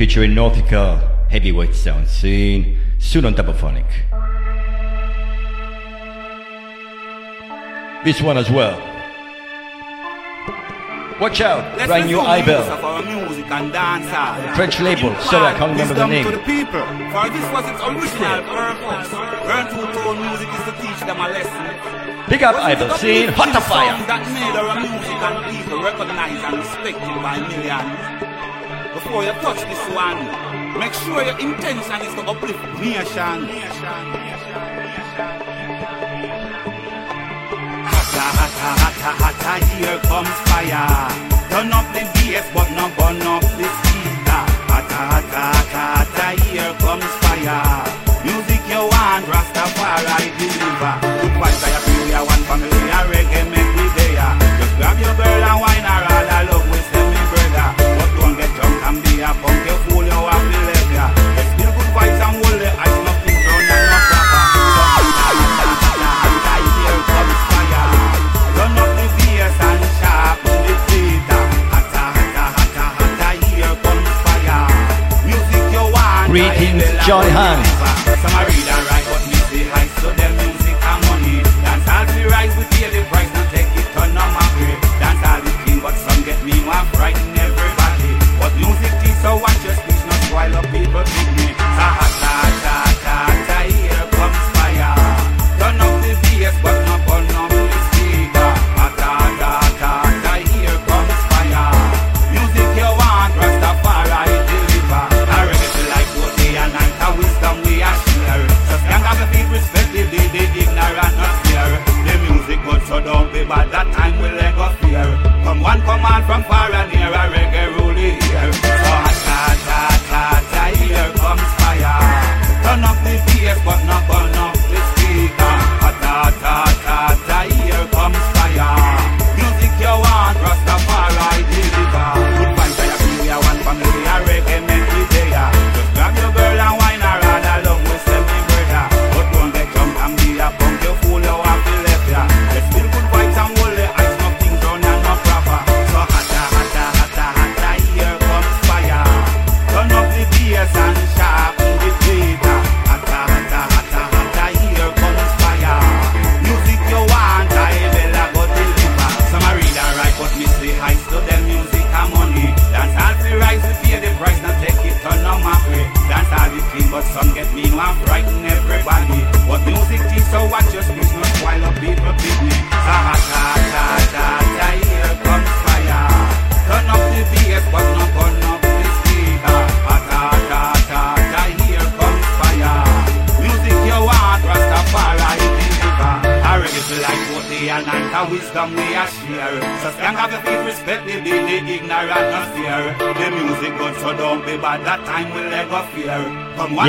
featuring Nautica, Heavyweight Sound Scene, soon on Tabophonic. This one as well. Watch out, Let's brand new Ibel. French label, sorry, I can't remember the name. To the people, for this was its original purpose. Learn to tone music is to teach them a lesson. Big up Ibel, scene, hot fire. That made our music and people recognize and respected by millions before you touch this one. Make sure your intention is to uplift nation. Hata hata hata hata, here comes fire. Turn up the BS, but no burn up this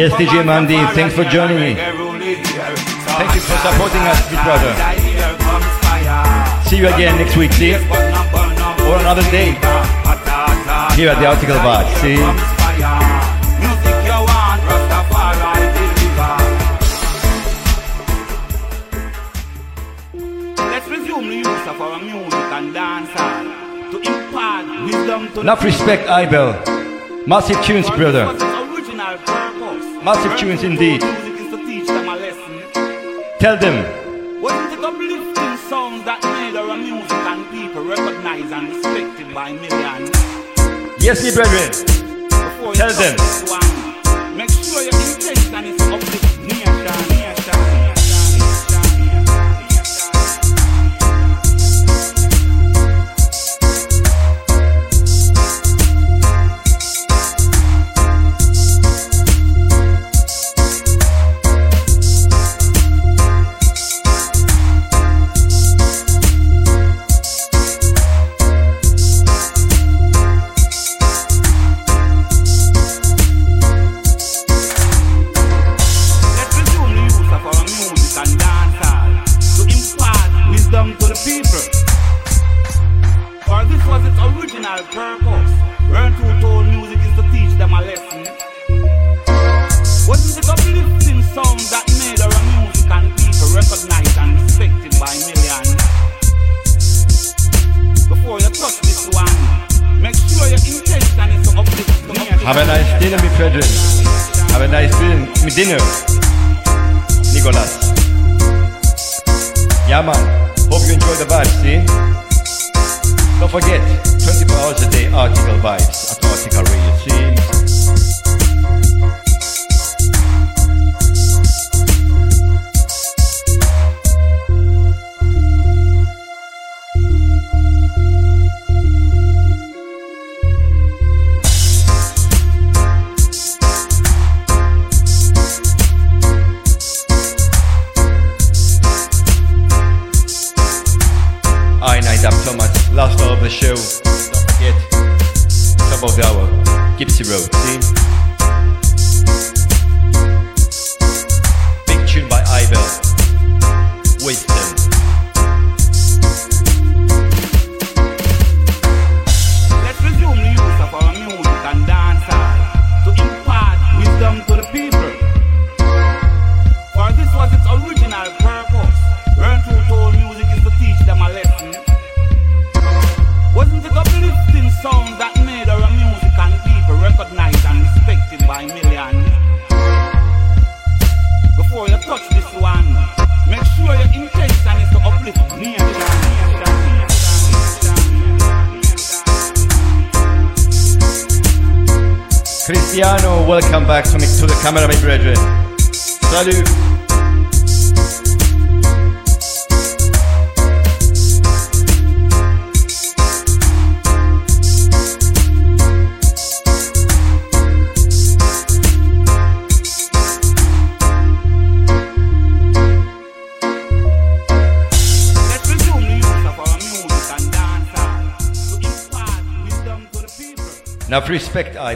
Yes, DJ Mandy, thanks for joining me. Thank you for supporting us, Big Brother. See you again next week, see? Or another day. Here at the Article Bar, see? Enough respect, Ibel. Massive tunes, brother. Massive tunes indeed. Tell them. Wasn't it uplifting sound that made our music and people recognized and respected by millions? Yes, ye brethren. Before Tell them.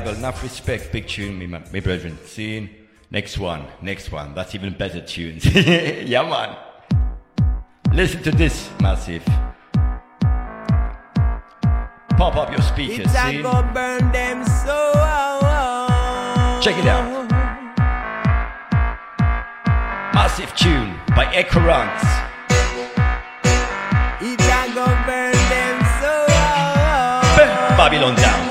Enough respect, big tune, me, my brethren. Seeing next one, next one. That's even better tunes. yeah, man. Listen to this, massive. Pump up your speakers. See? Burn them so. Check it out. Massive tune by Echo Ranks. Babylon down.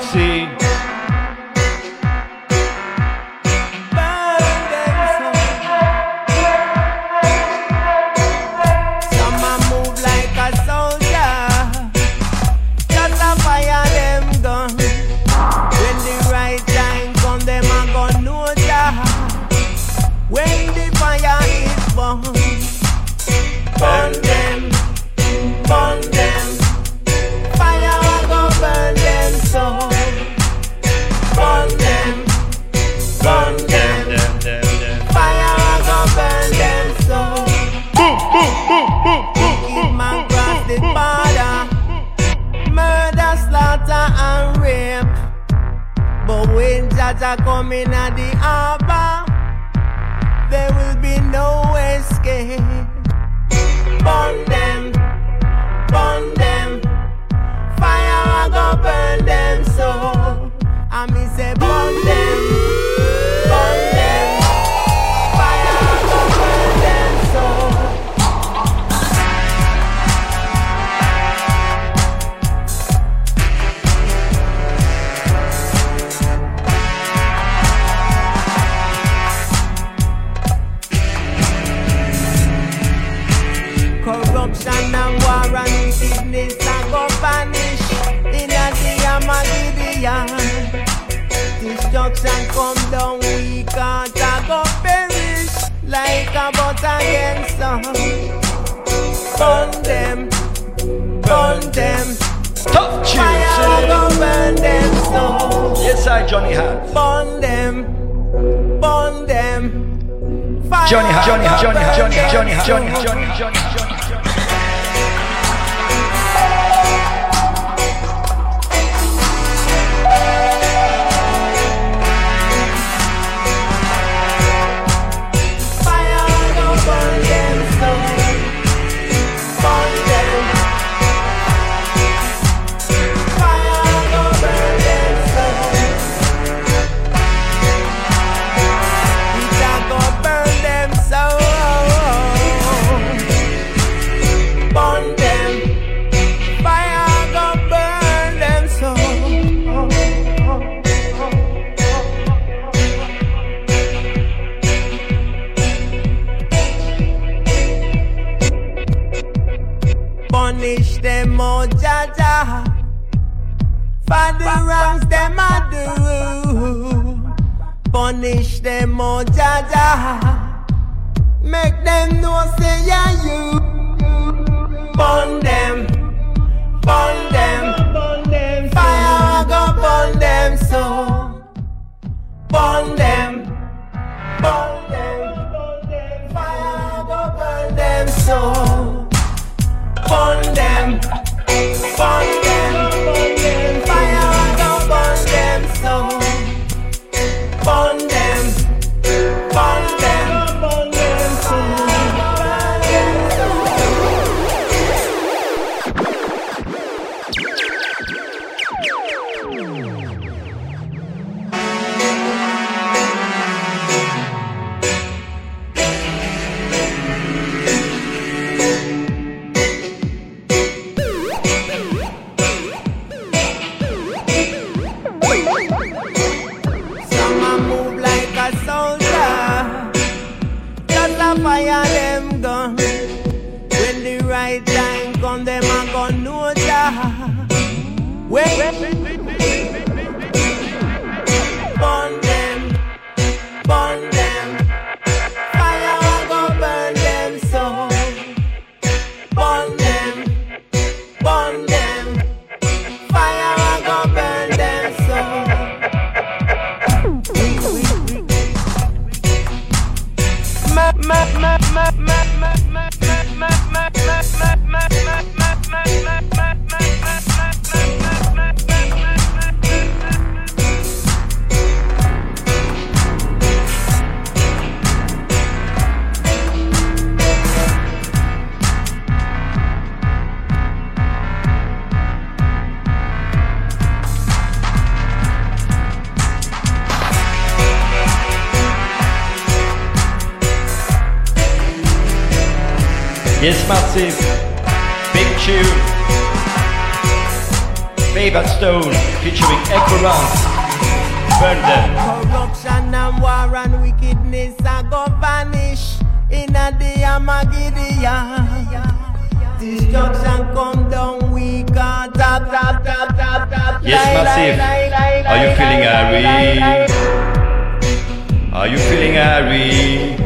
coming at the ark. and come down, we can't go perish like a butter against them. Burn them, burn them. Tough. Fire burn them so. Yes, I Johnny Hat. Burn them, burn them. Fire Johnny Hat, Johnny Hat, Johnny Hat, Johnny Johnny Johnny Johnny Make them know say yeah you. Burn them. Destruction come down, we got tap tap tap tap tap. Yes, massive. Are you feeling Harry? Are you feeling Harry?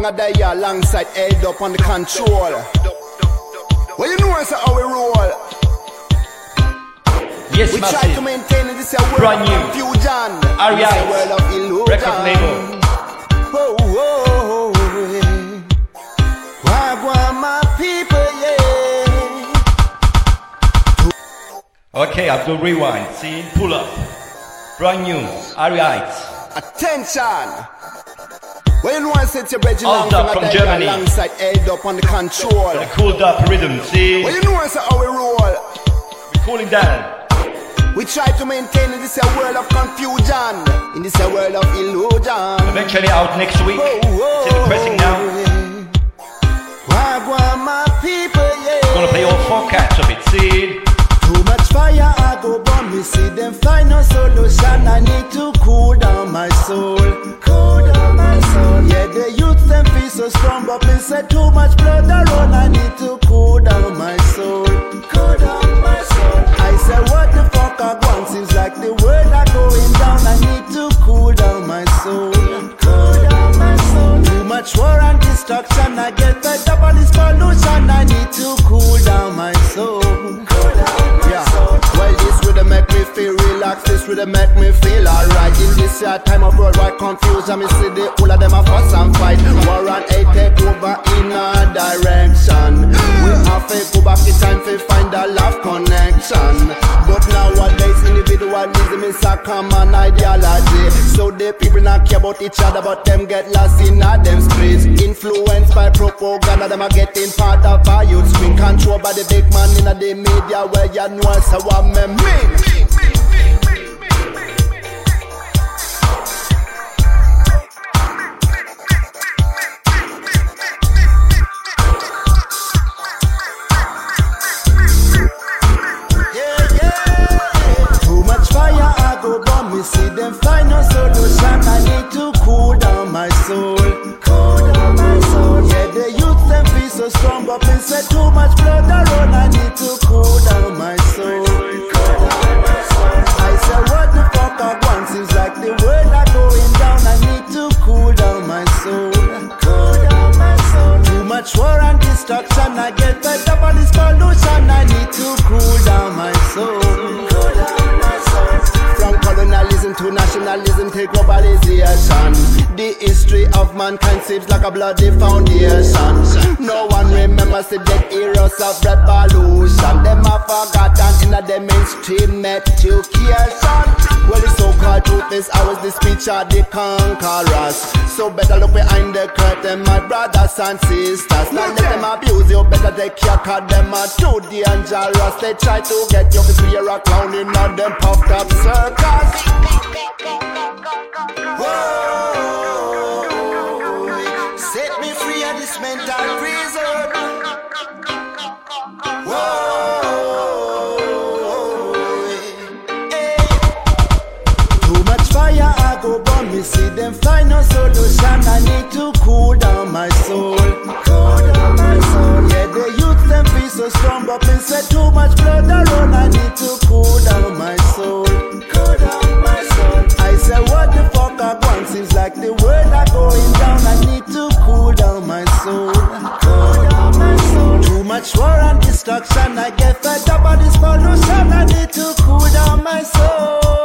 Longfingah die alongside head up on the control. When you know I say how we roll. Yes, we try to maintain in this world Brand of new. confusion. Ari This a world of illusion. Record label. Oh, oh, oh, yeah. Wagwan, my people, yeah. Okay, Abdul Rewind. See, pull up. Brand new. Ari Attention! You know your Hold up finger from Germany. alongside head up on the control. The cooled up rhythm. See, When you know I how we roll. we're cooling down. We try to maintain in this a world of confusion, in this a world of illusion. Eventually out next week. Whoa, See the pressing now. Wagwan, my people, yeah. Gonna play all four cats of it. See, Too much fire, I go burn me. See them find no solution. I need to cool down my soul. My soul. Yeah, the youth them feel so strong, but me say too much blood around. I need to cool down my soul. Cool down my soul. I say what the fuck I want? Seems like the world are going down. I need to cool down my soul. Cool down my soul. Too much war and destruction. I get fed up on this pollution. I need to cool down my relaxed. This rhythm make me feel alright. In this uh, time of worldwide confusion, me see the whole of them a fuss and fight. War and hate take over in a direction. We have to go back in time to find a love connection. But nowadays, individualism is a common ideology. So the people not care about each other, but them get lost in a them streets. Influenced by propaganda, them are getting part of our youth screen. Controlled by the big man in the media, where you know so what me mean. I need to cool down my soul. Cool down my soul. Yeah the youth them feel so strong but say too much blood around I need to cool down my soul. Cool down my soul. I say what the fuck I want seems like the world are going down. I need to cool down my soul. Cool down my soul. Too much war and destruction I get fed up on this pollution I need to cool down my soul colonialism to nationalism to globalization. The history of mankind seems like a bloody foundation. No one remembers the dead heroes of revolution. Them are forgotten in the mainstream education Well the so-called truth is always the speech of the conquerors. So better look behind the curtain my brothers and sisters. Not let them abuse you, better take care cause them are too dangerous. They try to get you to clear a clown in a them puffed up circus. Whoa, set me free of this mental prison. I need to cool down my soul. Cool down my soul. Yeah, the youth them so strong, but too much blood. I need to cool down my soul. Cool down my soul. I what the fuck I want seems like the world are going down. I need to cool down my soul. Cool down my soul. Too much war and destruction. I get fed up on this pollution. I need to cool down my soul.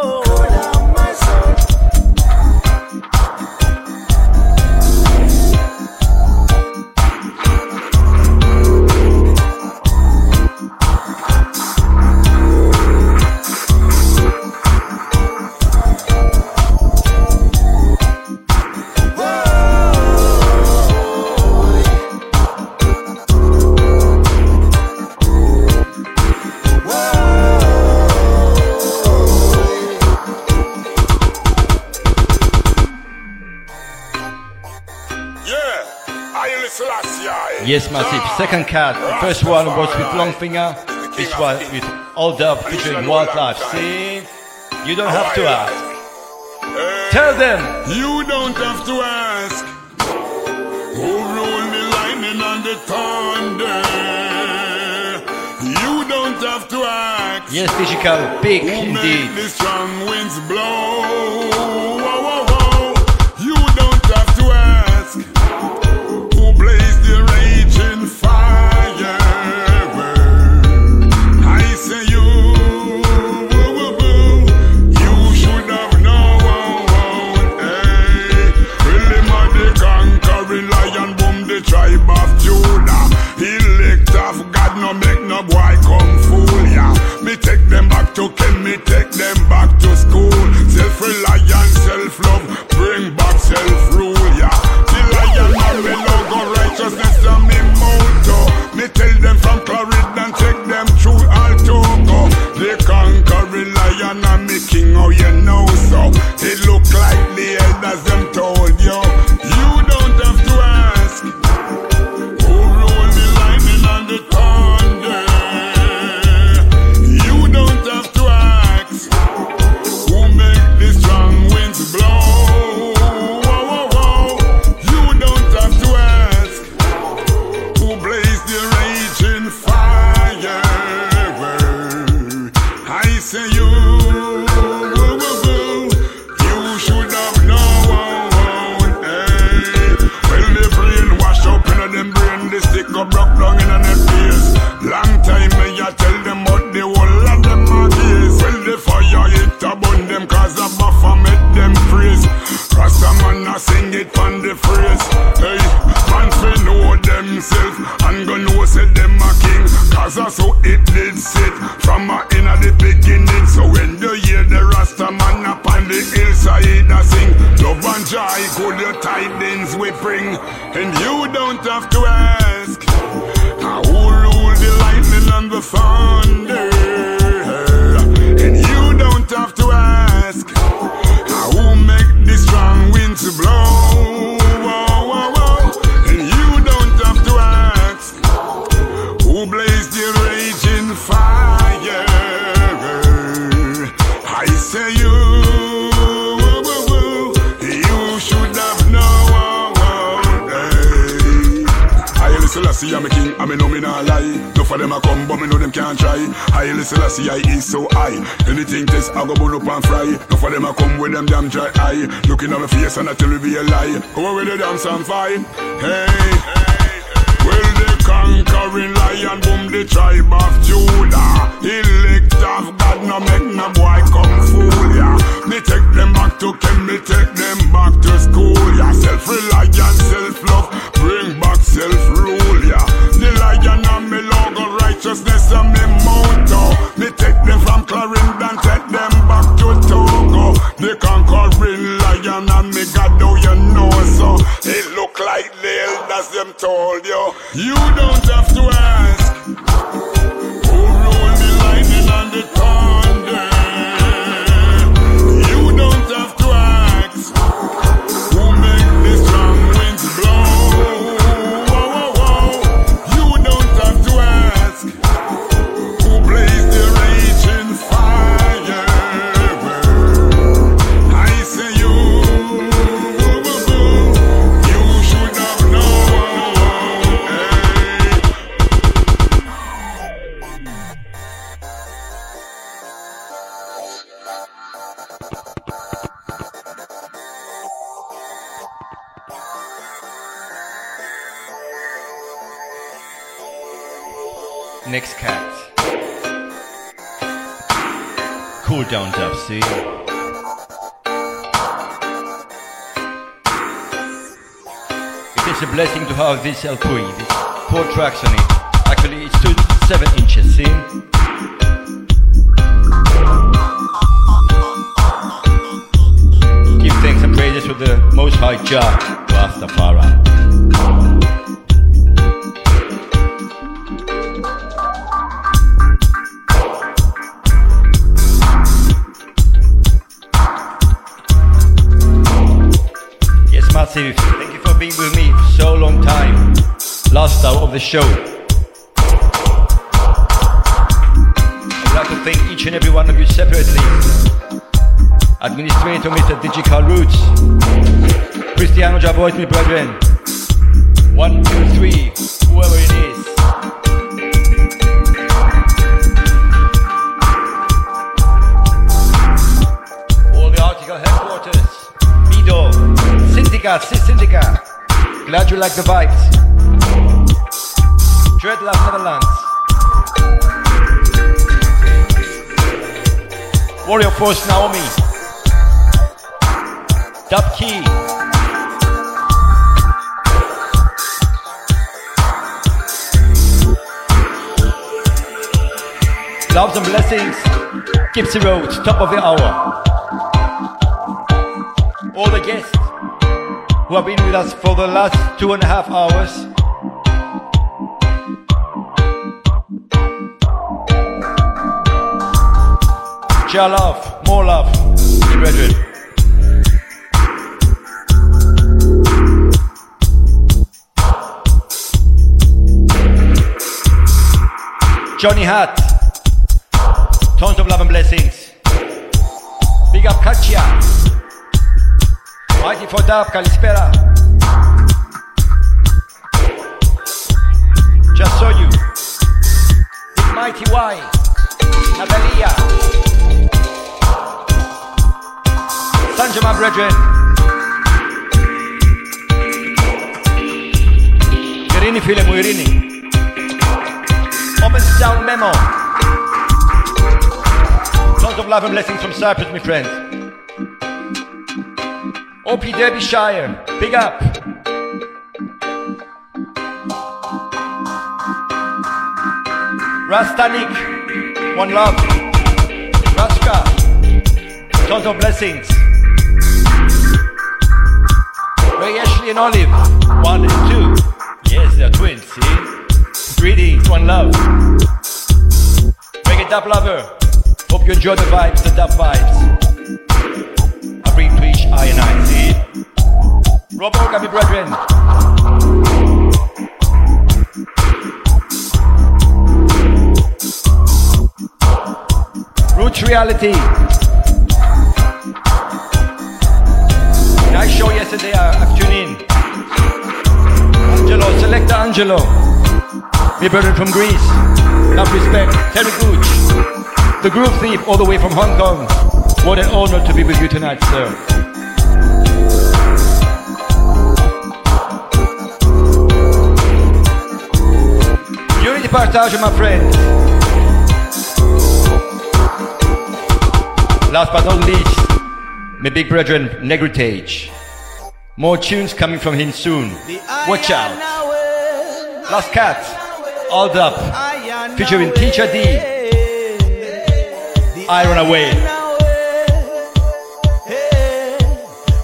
Yes, massive. Second cat. First one was with Longfingah. This one with Old Up featuring Wildlife. See? You don't have to ask. Tell them. You don't have to ask. Who the lightning and the thunder? You don't have to ask. Yes, digital. Big indeed. the strong winds blow? Them back me, take them back to school. Self-reliance, them damn dry eye. Looking at my face and I tell you be a lie. On with the dance and fight. Hey. Well, the conquering lion, boom, the tribe of Judah. Elect of God, no make no boy come fool ya. Me take them back to Ken, me take them back to school ya. Self-reliance, self-love, like the elders them told you. You don't have to ask. Next cat. Cool down dub, see? It is a blessing to have this LP, this four tracks on it. Actually, it's two, seven inches, see? Give thanks and praises to the Most High Jah, Rastafari. The show. I'd like to thank each and every one of you separately. Administrator Mr. Digital Roots. Cristiano Jabois, my brethren. One, two, three, whoever it is. All the article headquarters. Mido, Syndica, Syndica. Glad you like the vibes. Dreadlove Netherlands. Warrior Force Naomi. Dub Key. Loves and blessings. Gypsy Road, top of the hour. All the guests who have been with us for the last two and a half hours. Share love, more love, brethren. Johnny Hart, tons of love and blessings. Big up Katia. Mighty for Dab, Kalispera. Just saw you. Big Mighty Y. Natalia. Sanja, my brethren. Irini file Irini. Open memo. Tons of love and blessings from Cyprus, my friends. OP Derbyshire, big up. Rastanik, one love. Raska, tons of blessings. Ashley and Olive. One and two. Yes, they're twins, see? Greetings, one love. Make it dub lover. Hope you enjoy the vibes, the dub vibes. I bring to each eye and I, see? Robo, Gabi, brethren. Roots Reality. I show yesterday? I, have tuned in. Angelo, selector Angelo. My brother from Greece. Love respect. Terry Gooch. The groove thief all the way from Hong Kong. What an honor to be with you tonight, sir. Unity Partage, my friend. Last but not least, my big brethren, Negritage. More tunes coming from him soon. Watch out. Last Cat, All Up, featuring Teacher D. I Run Away.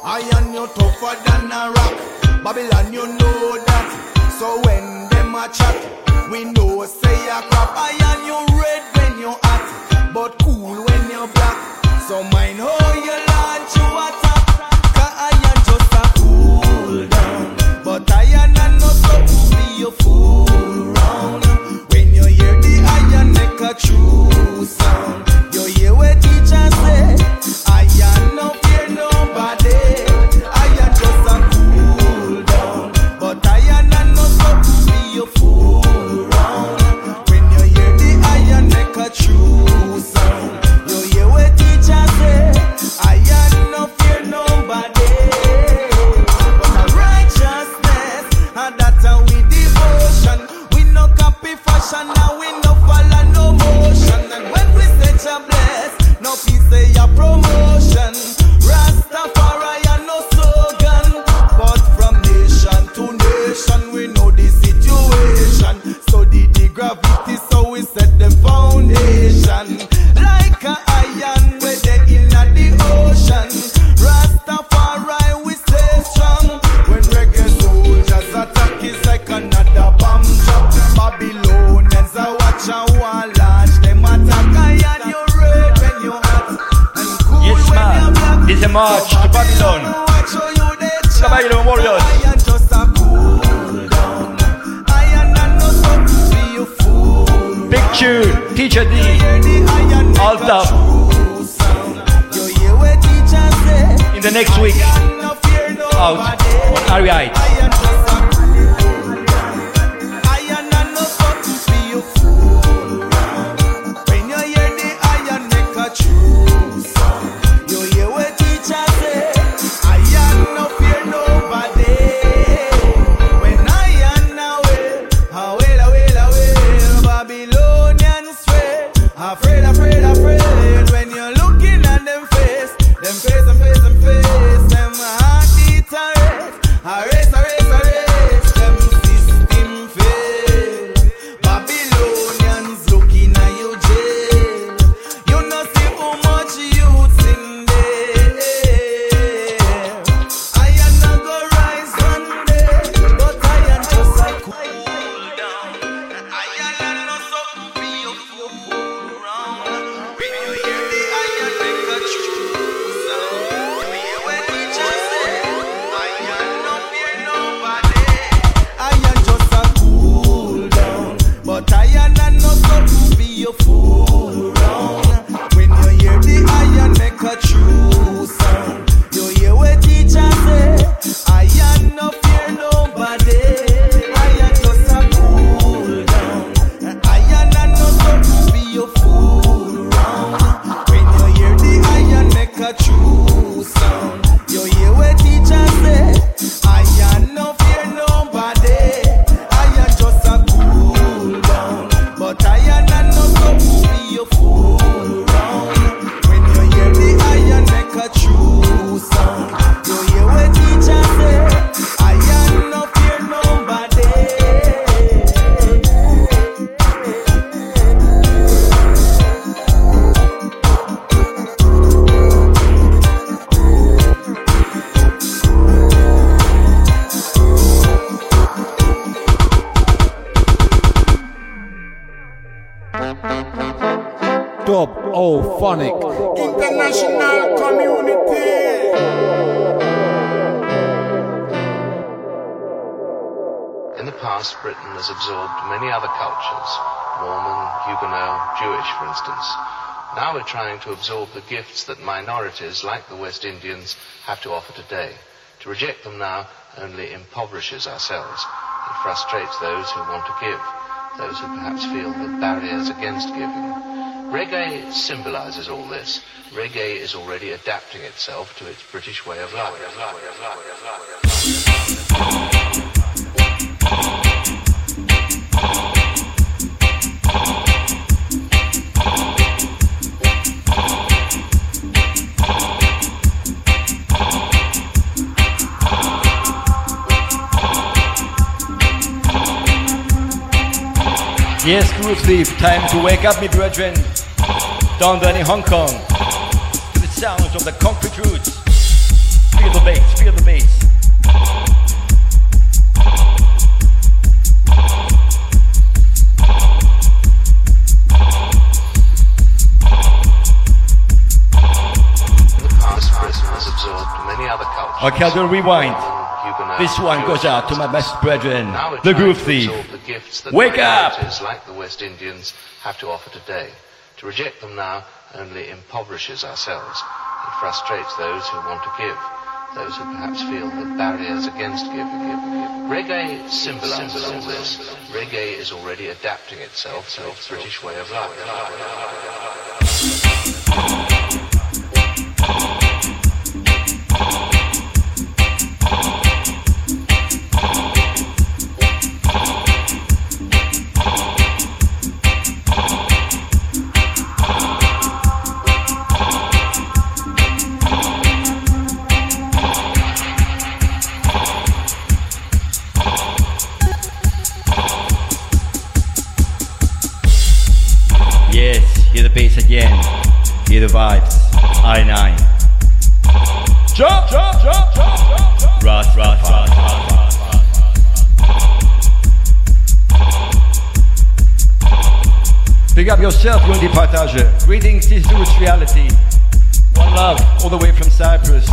Iron you tougher than a rock. Babylon, you know that. So when them a chat, we know say a crap. Iron you red when you hot, but cool when you black. So mind how oh, you next week. Out. Are right? Like the West Indians have to offer today. To reject them now only impoverishes ourselves. It frustrates those who want to give, those who perhaps feel the barriers against giving. Reggae symbolizes all this. Reggae is already adapting itself to its British way of life. Yes, Groove Sleep, time to wake up, me brethren. Down there in Hong Kong, to the sounds of the concrete roots. Feel the bass, feel the bass. In the past, Britain has absorbed many other cultures. Okay, I'll do a rewind. This one goes out to my best brethren, the Groove Thief. That Wake up! minorities like the West Indians have to offer today. To reject them now only impoverishes ourselves. It frustrates those who want to give, those who perhaps feel the barriers against giving. Reggae symbolizes all this. Reggae is already adapting itself to its British way of life. The vibes. I nine. Jump, jump, jump, jump, jump, rat, rat, rat, rat. Pick up yourself, Unity Partage. Greetings, this is Reality. One love, all the way from Cyprus.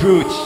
Concrete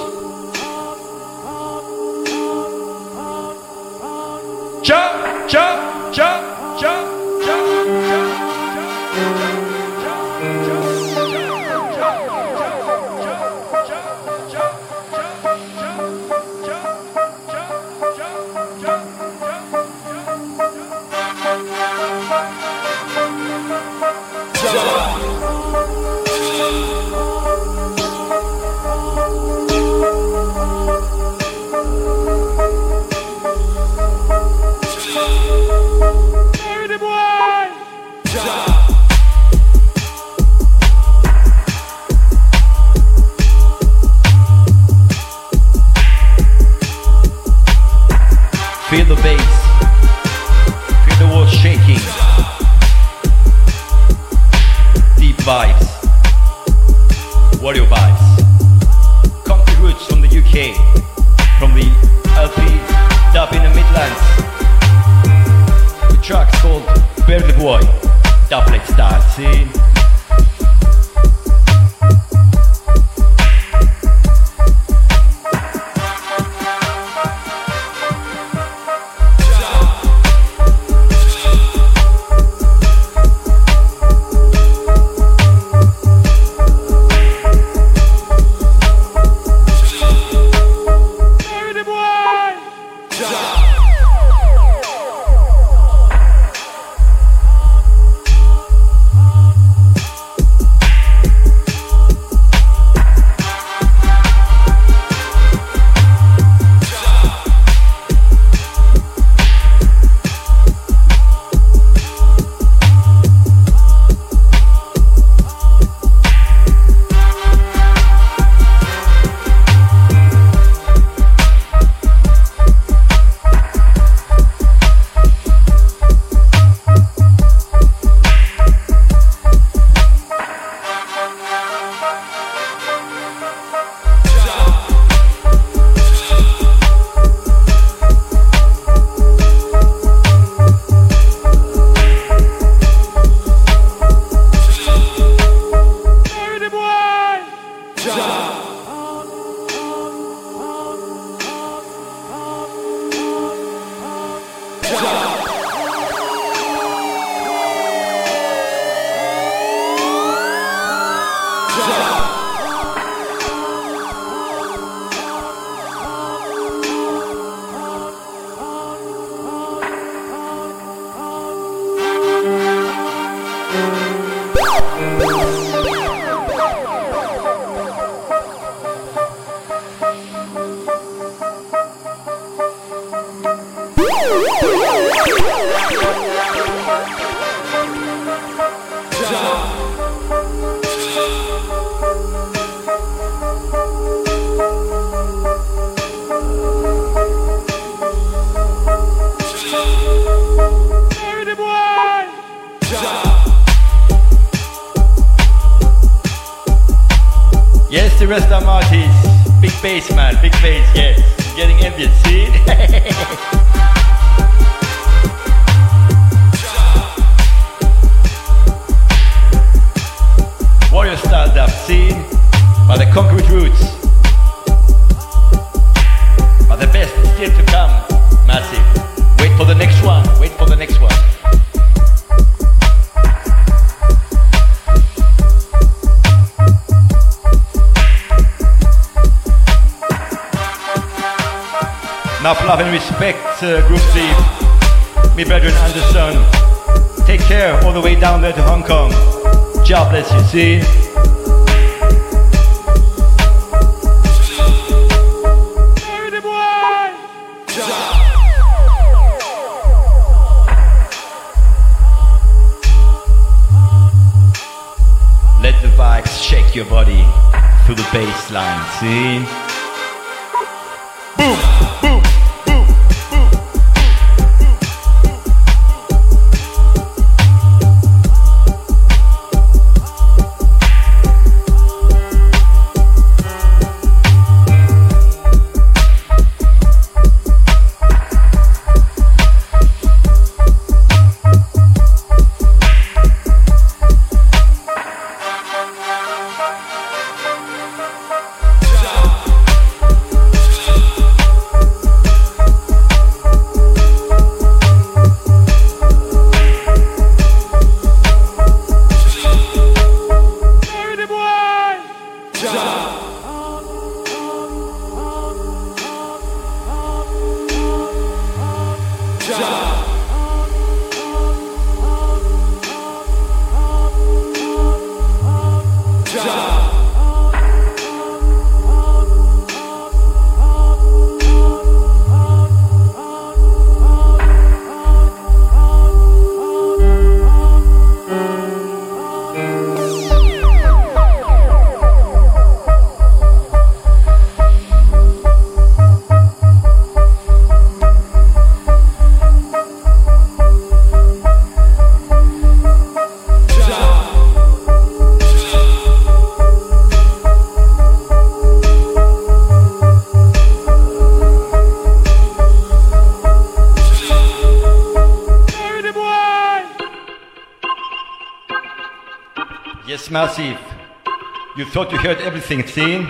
thought you heard everything, seen?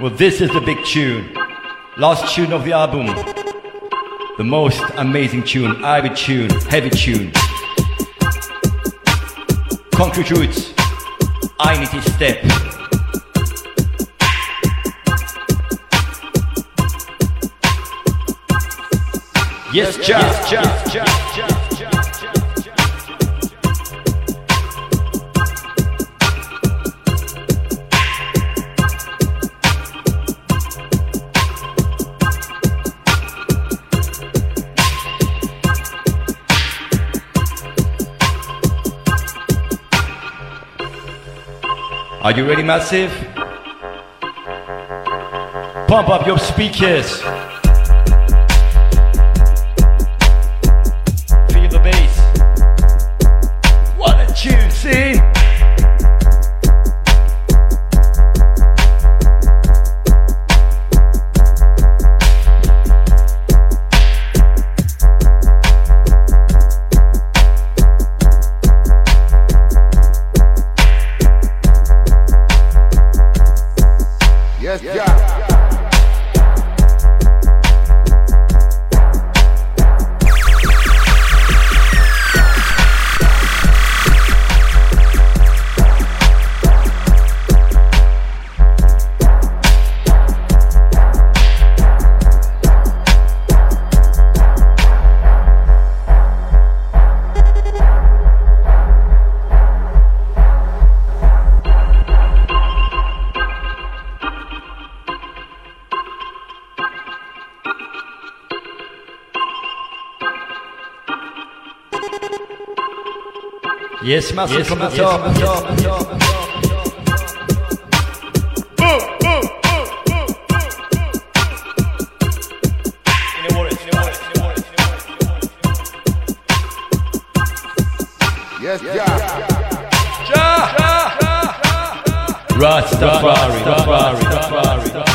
Well, this is the big tune. Last tune of the album. The most amazing tune, Ivy tune, heavy tune. Concrete Roots, I Need to Step. Yes, just, just, just, yes, Are you ready, Massive? Pump up your speakers. Yes, Massive Yes, from the Massive top. from the top. Yes, yeah. Rastafari, Rastafari, Rastafari, Rastafari.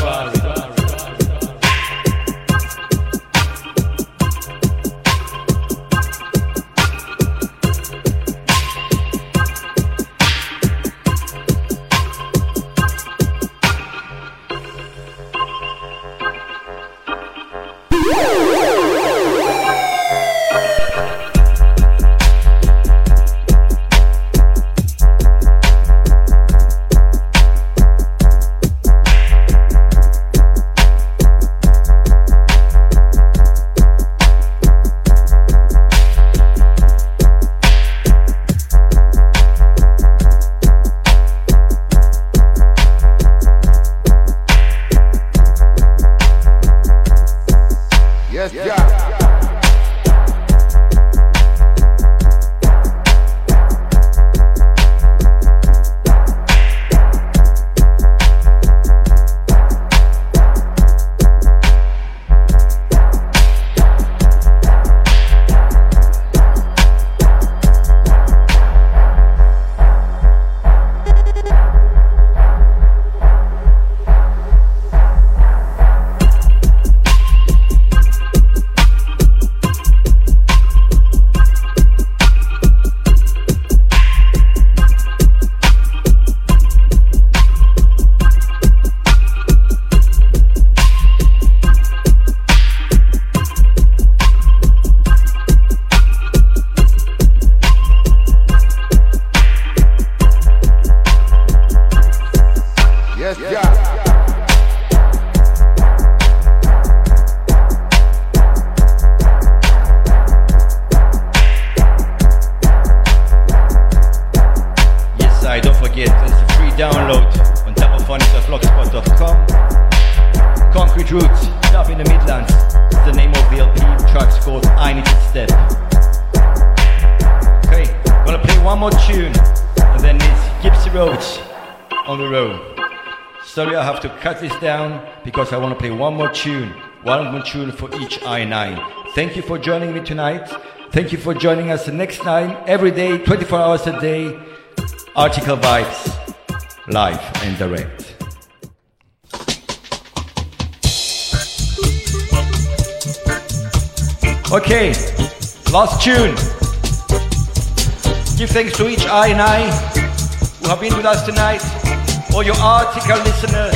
One more tune, one more tune for each I9. Thank you for joining me tonight. Thank you for joining us next time, every day, 24 hours a day. Article Vibes, live and direct. Okay, last tune. Give thanks to each I and I who have been with us tonight, all your article listeners,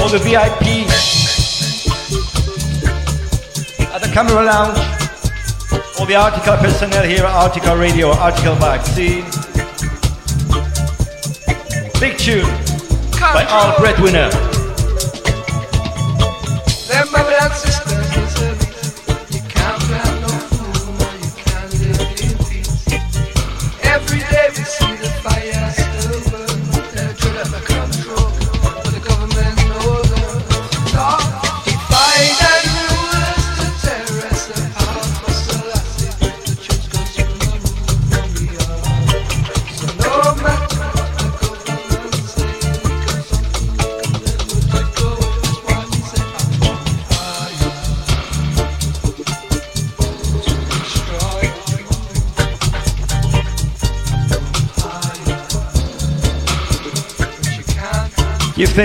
all the VIPs camera lounge, all the article personnel here at Article Radio, Article Vaccine. Big tune by Al Breadwinner.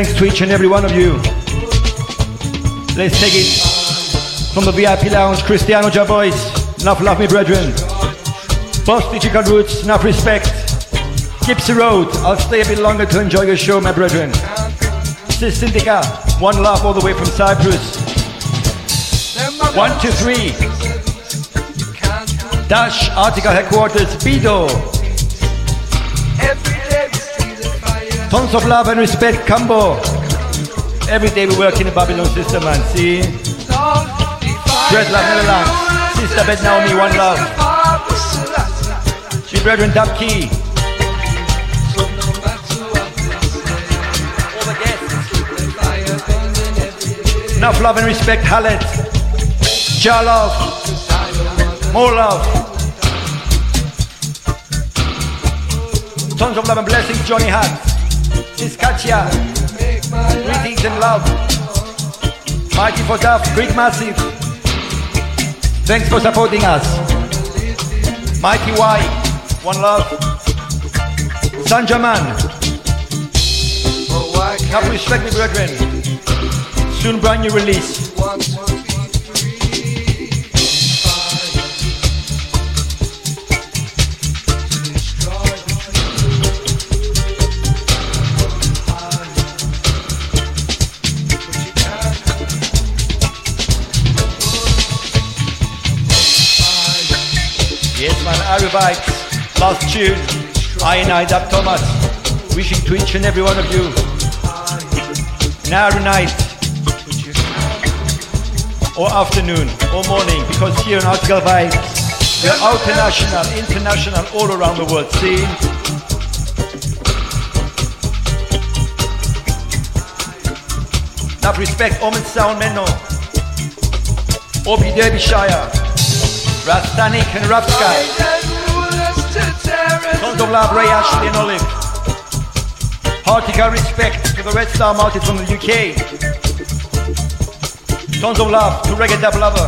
Thanks to each and every one of you. Let's take it from the VIP lounge, Cristiano Javois. Enough love, me brethren. Boss Digital Roots, enough respect. Gypsy Road, I'll stay a bit longer to enjoy your show, my brethren. Sis Syndica, one love all the way from Cyprus. One, two, three. Dash, Article Headquarters, Bido. Tons of love and respect, Cambo. Every day we work in the Babylon system, man. See? Dread love, Netherlands. Sister Bet Naomi, one love. She brethren, Dab Key. Enough love and respect, Hallet. Jah love. More love. Tons of love and blessings, Johnny Hat. Sis Katia. Greetings and love. Mighty for Duff, Great Massive. Thanks for supporting us. Mighty Y, one love. Sanjaman. Have respect, me brethren. Soon brand new release. Man, Last tune. I and I, Dub Thomas. Wishing to each and every one of you. Now night. Or afternoon. Or morning. Because here in Article Vibes, we're international, international, all around the world. See? Enough respect, Omen Sound Menno. Obi Derbyshire. Rastanik and Rapsky. Tons of love, Ray Ashley and Olive. Heartical respect to the Red Star Market from the UK. Tons of love to Reggae Dub Lover.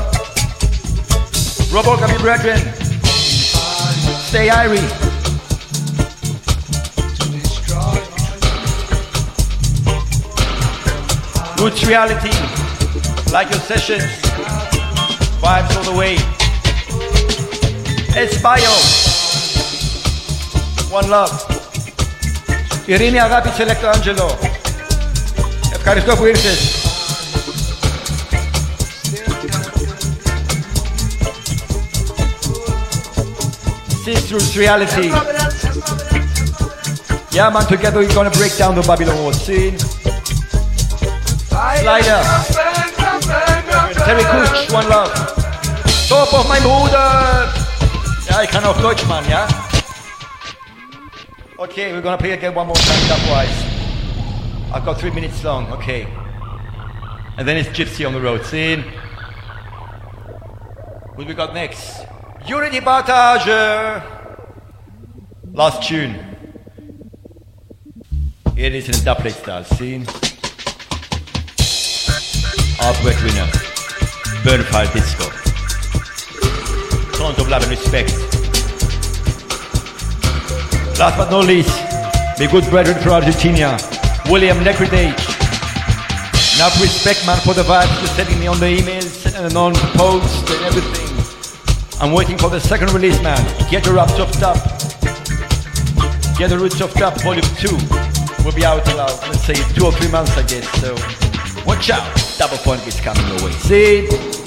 Robo Gummy Brethren. Stay Irie. Roots Reality. Like your sessions. Vibes all the way. Espaio. One love. Ειρήνη αγάπη Σελέκτο Άντζελο. Ευχαριστώ που ήρθες. Sister's reality. Yeah man, together we're gonna break down the Babylon wall. See? Slider. Terry Kusch, one love. Top of my Bruder. Ja, ich kann auch Deutsch, Mann, ja? Okay, we're gonna play again one more time, stepwise. I've got three minutes long, okay. And then it's Gypsy on the road. Scene. What we got next? Unity Partage! Last tune. It is in dubplate style. Scene. Our winner. Burnfire Disco. Tons of love and respect. Last but not least, my good brethren from Argentina, William Necriday. Enough respect, man, for the vibes you're sending me on the emails and on posts and everything. I'm waiting for the second release, man. Get the roots chopped up. Get the roots chopped up, volume 2. Will be out about, let's say, two or three months, I guess. So watch out. Double point is coming your way. See?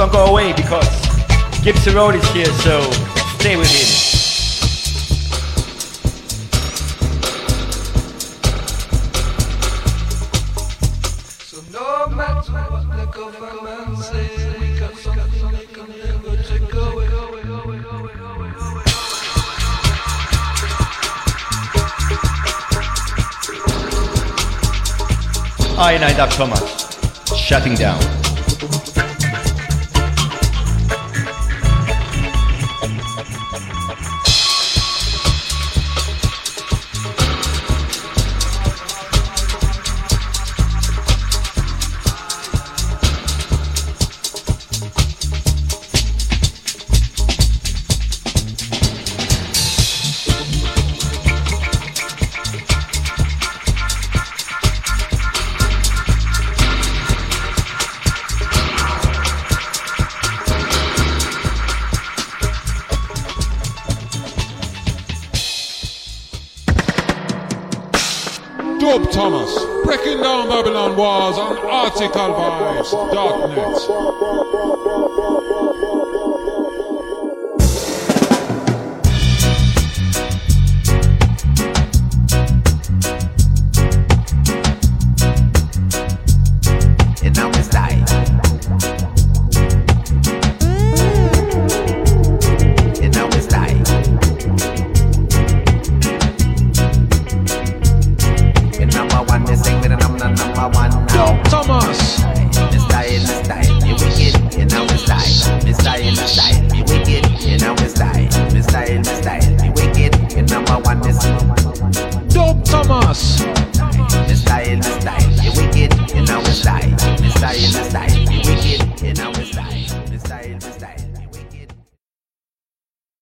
don't go away because Gibson Road is here, so stay with him. I Night Up shutting down.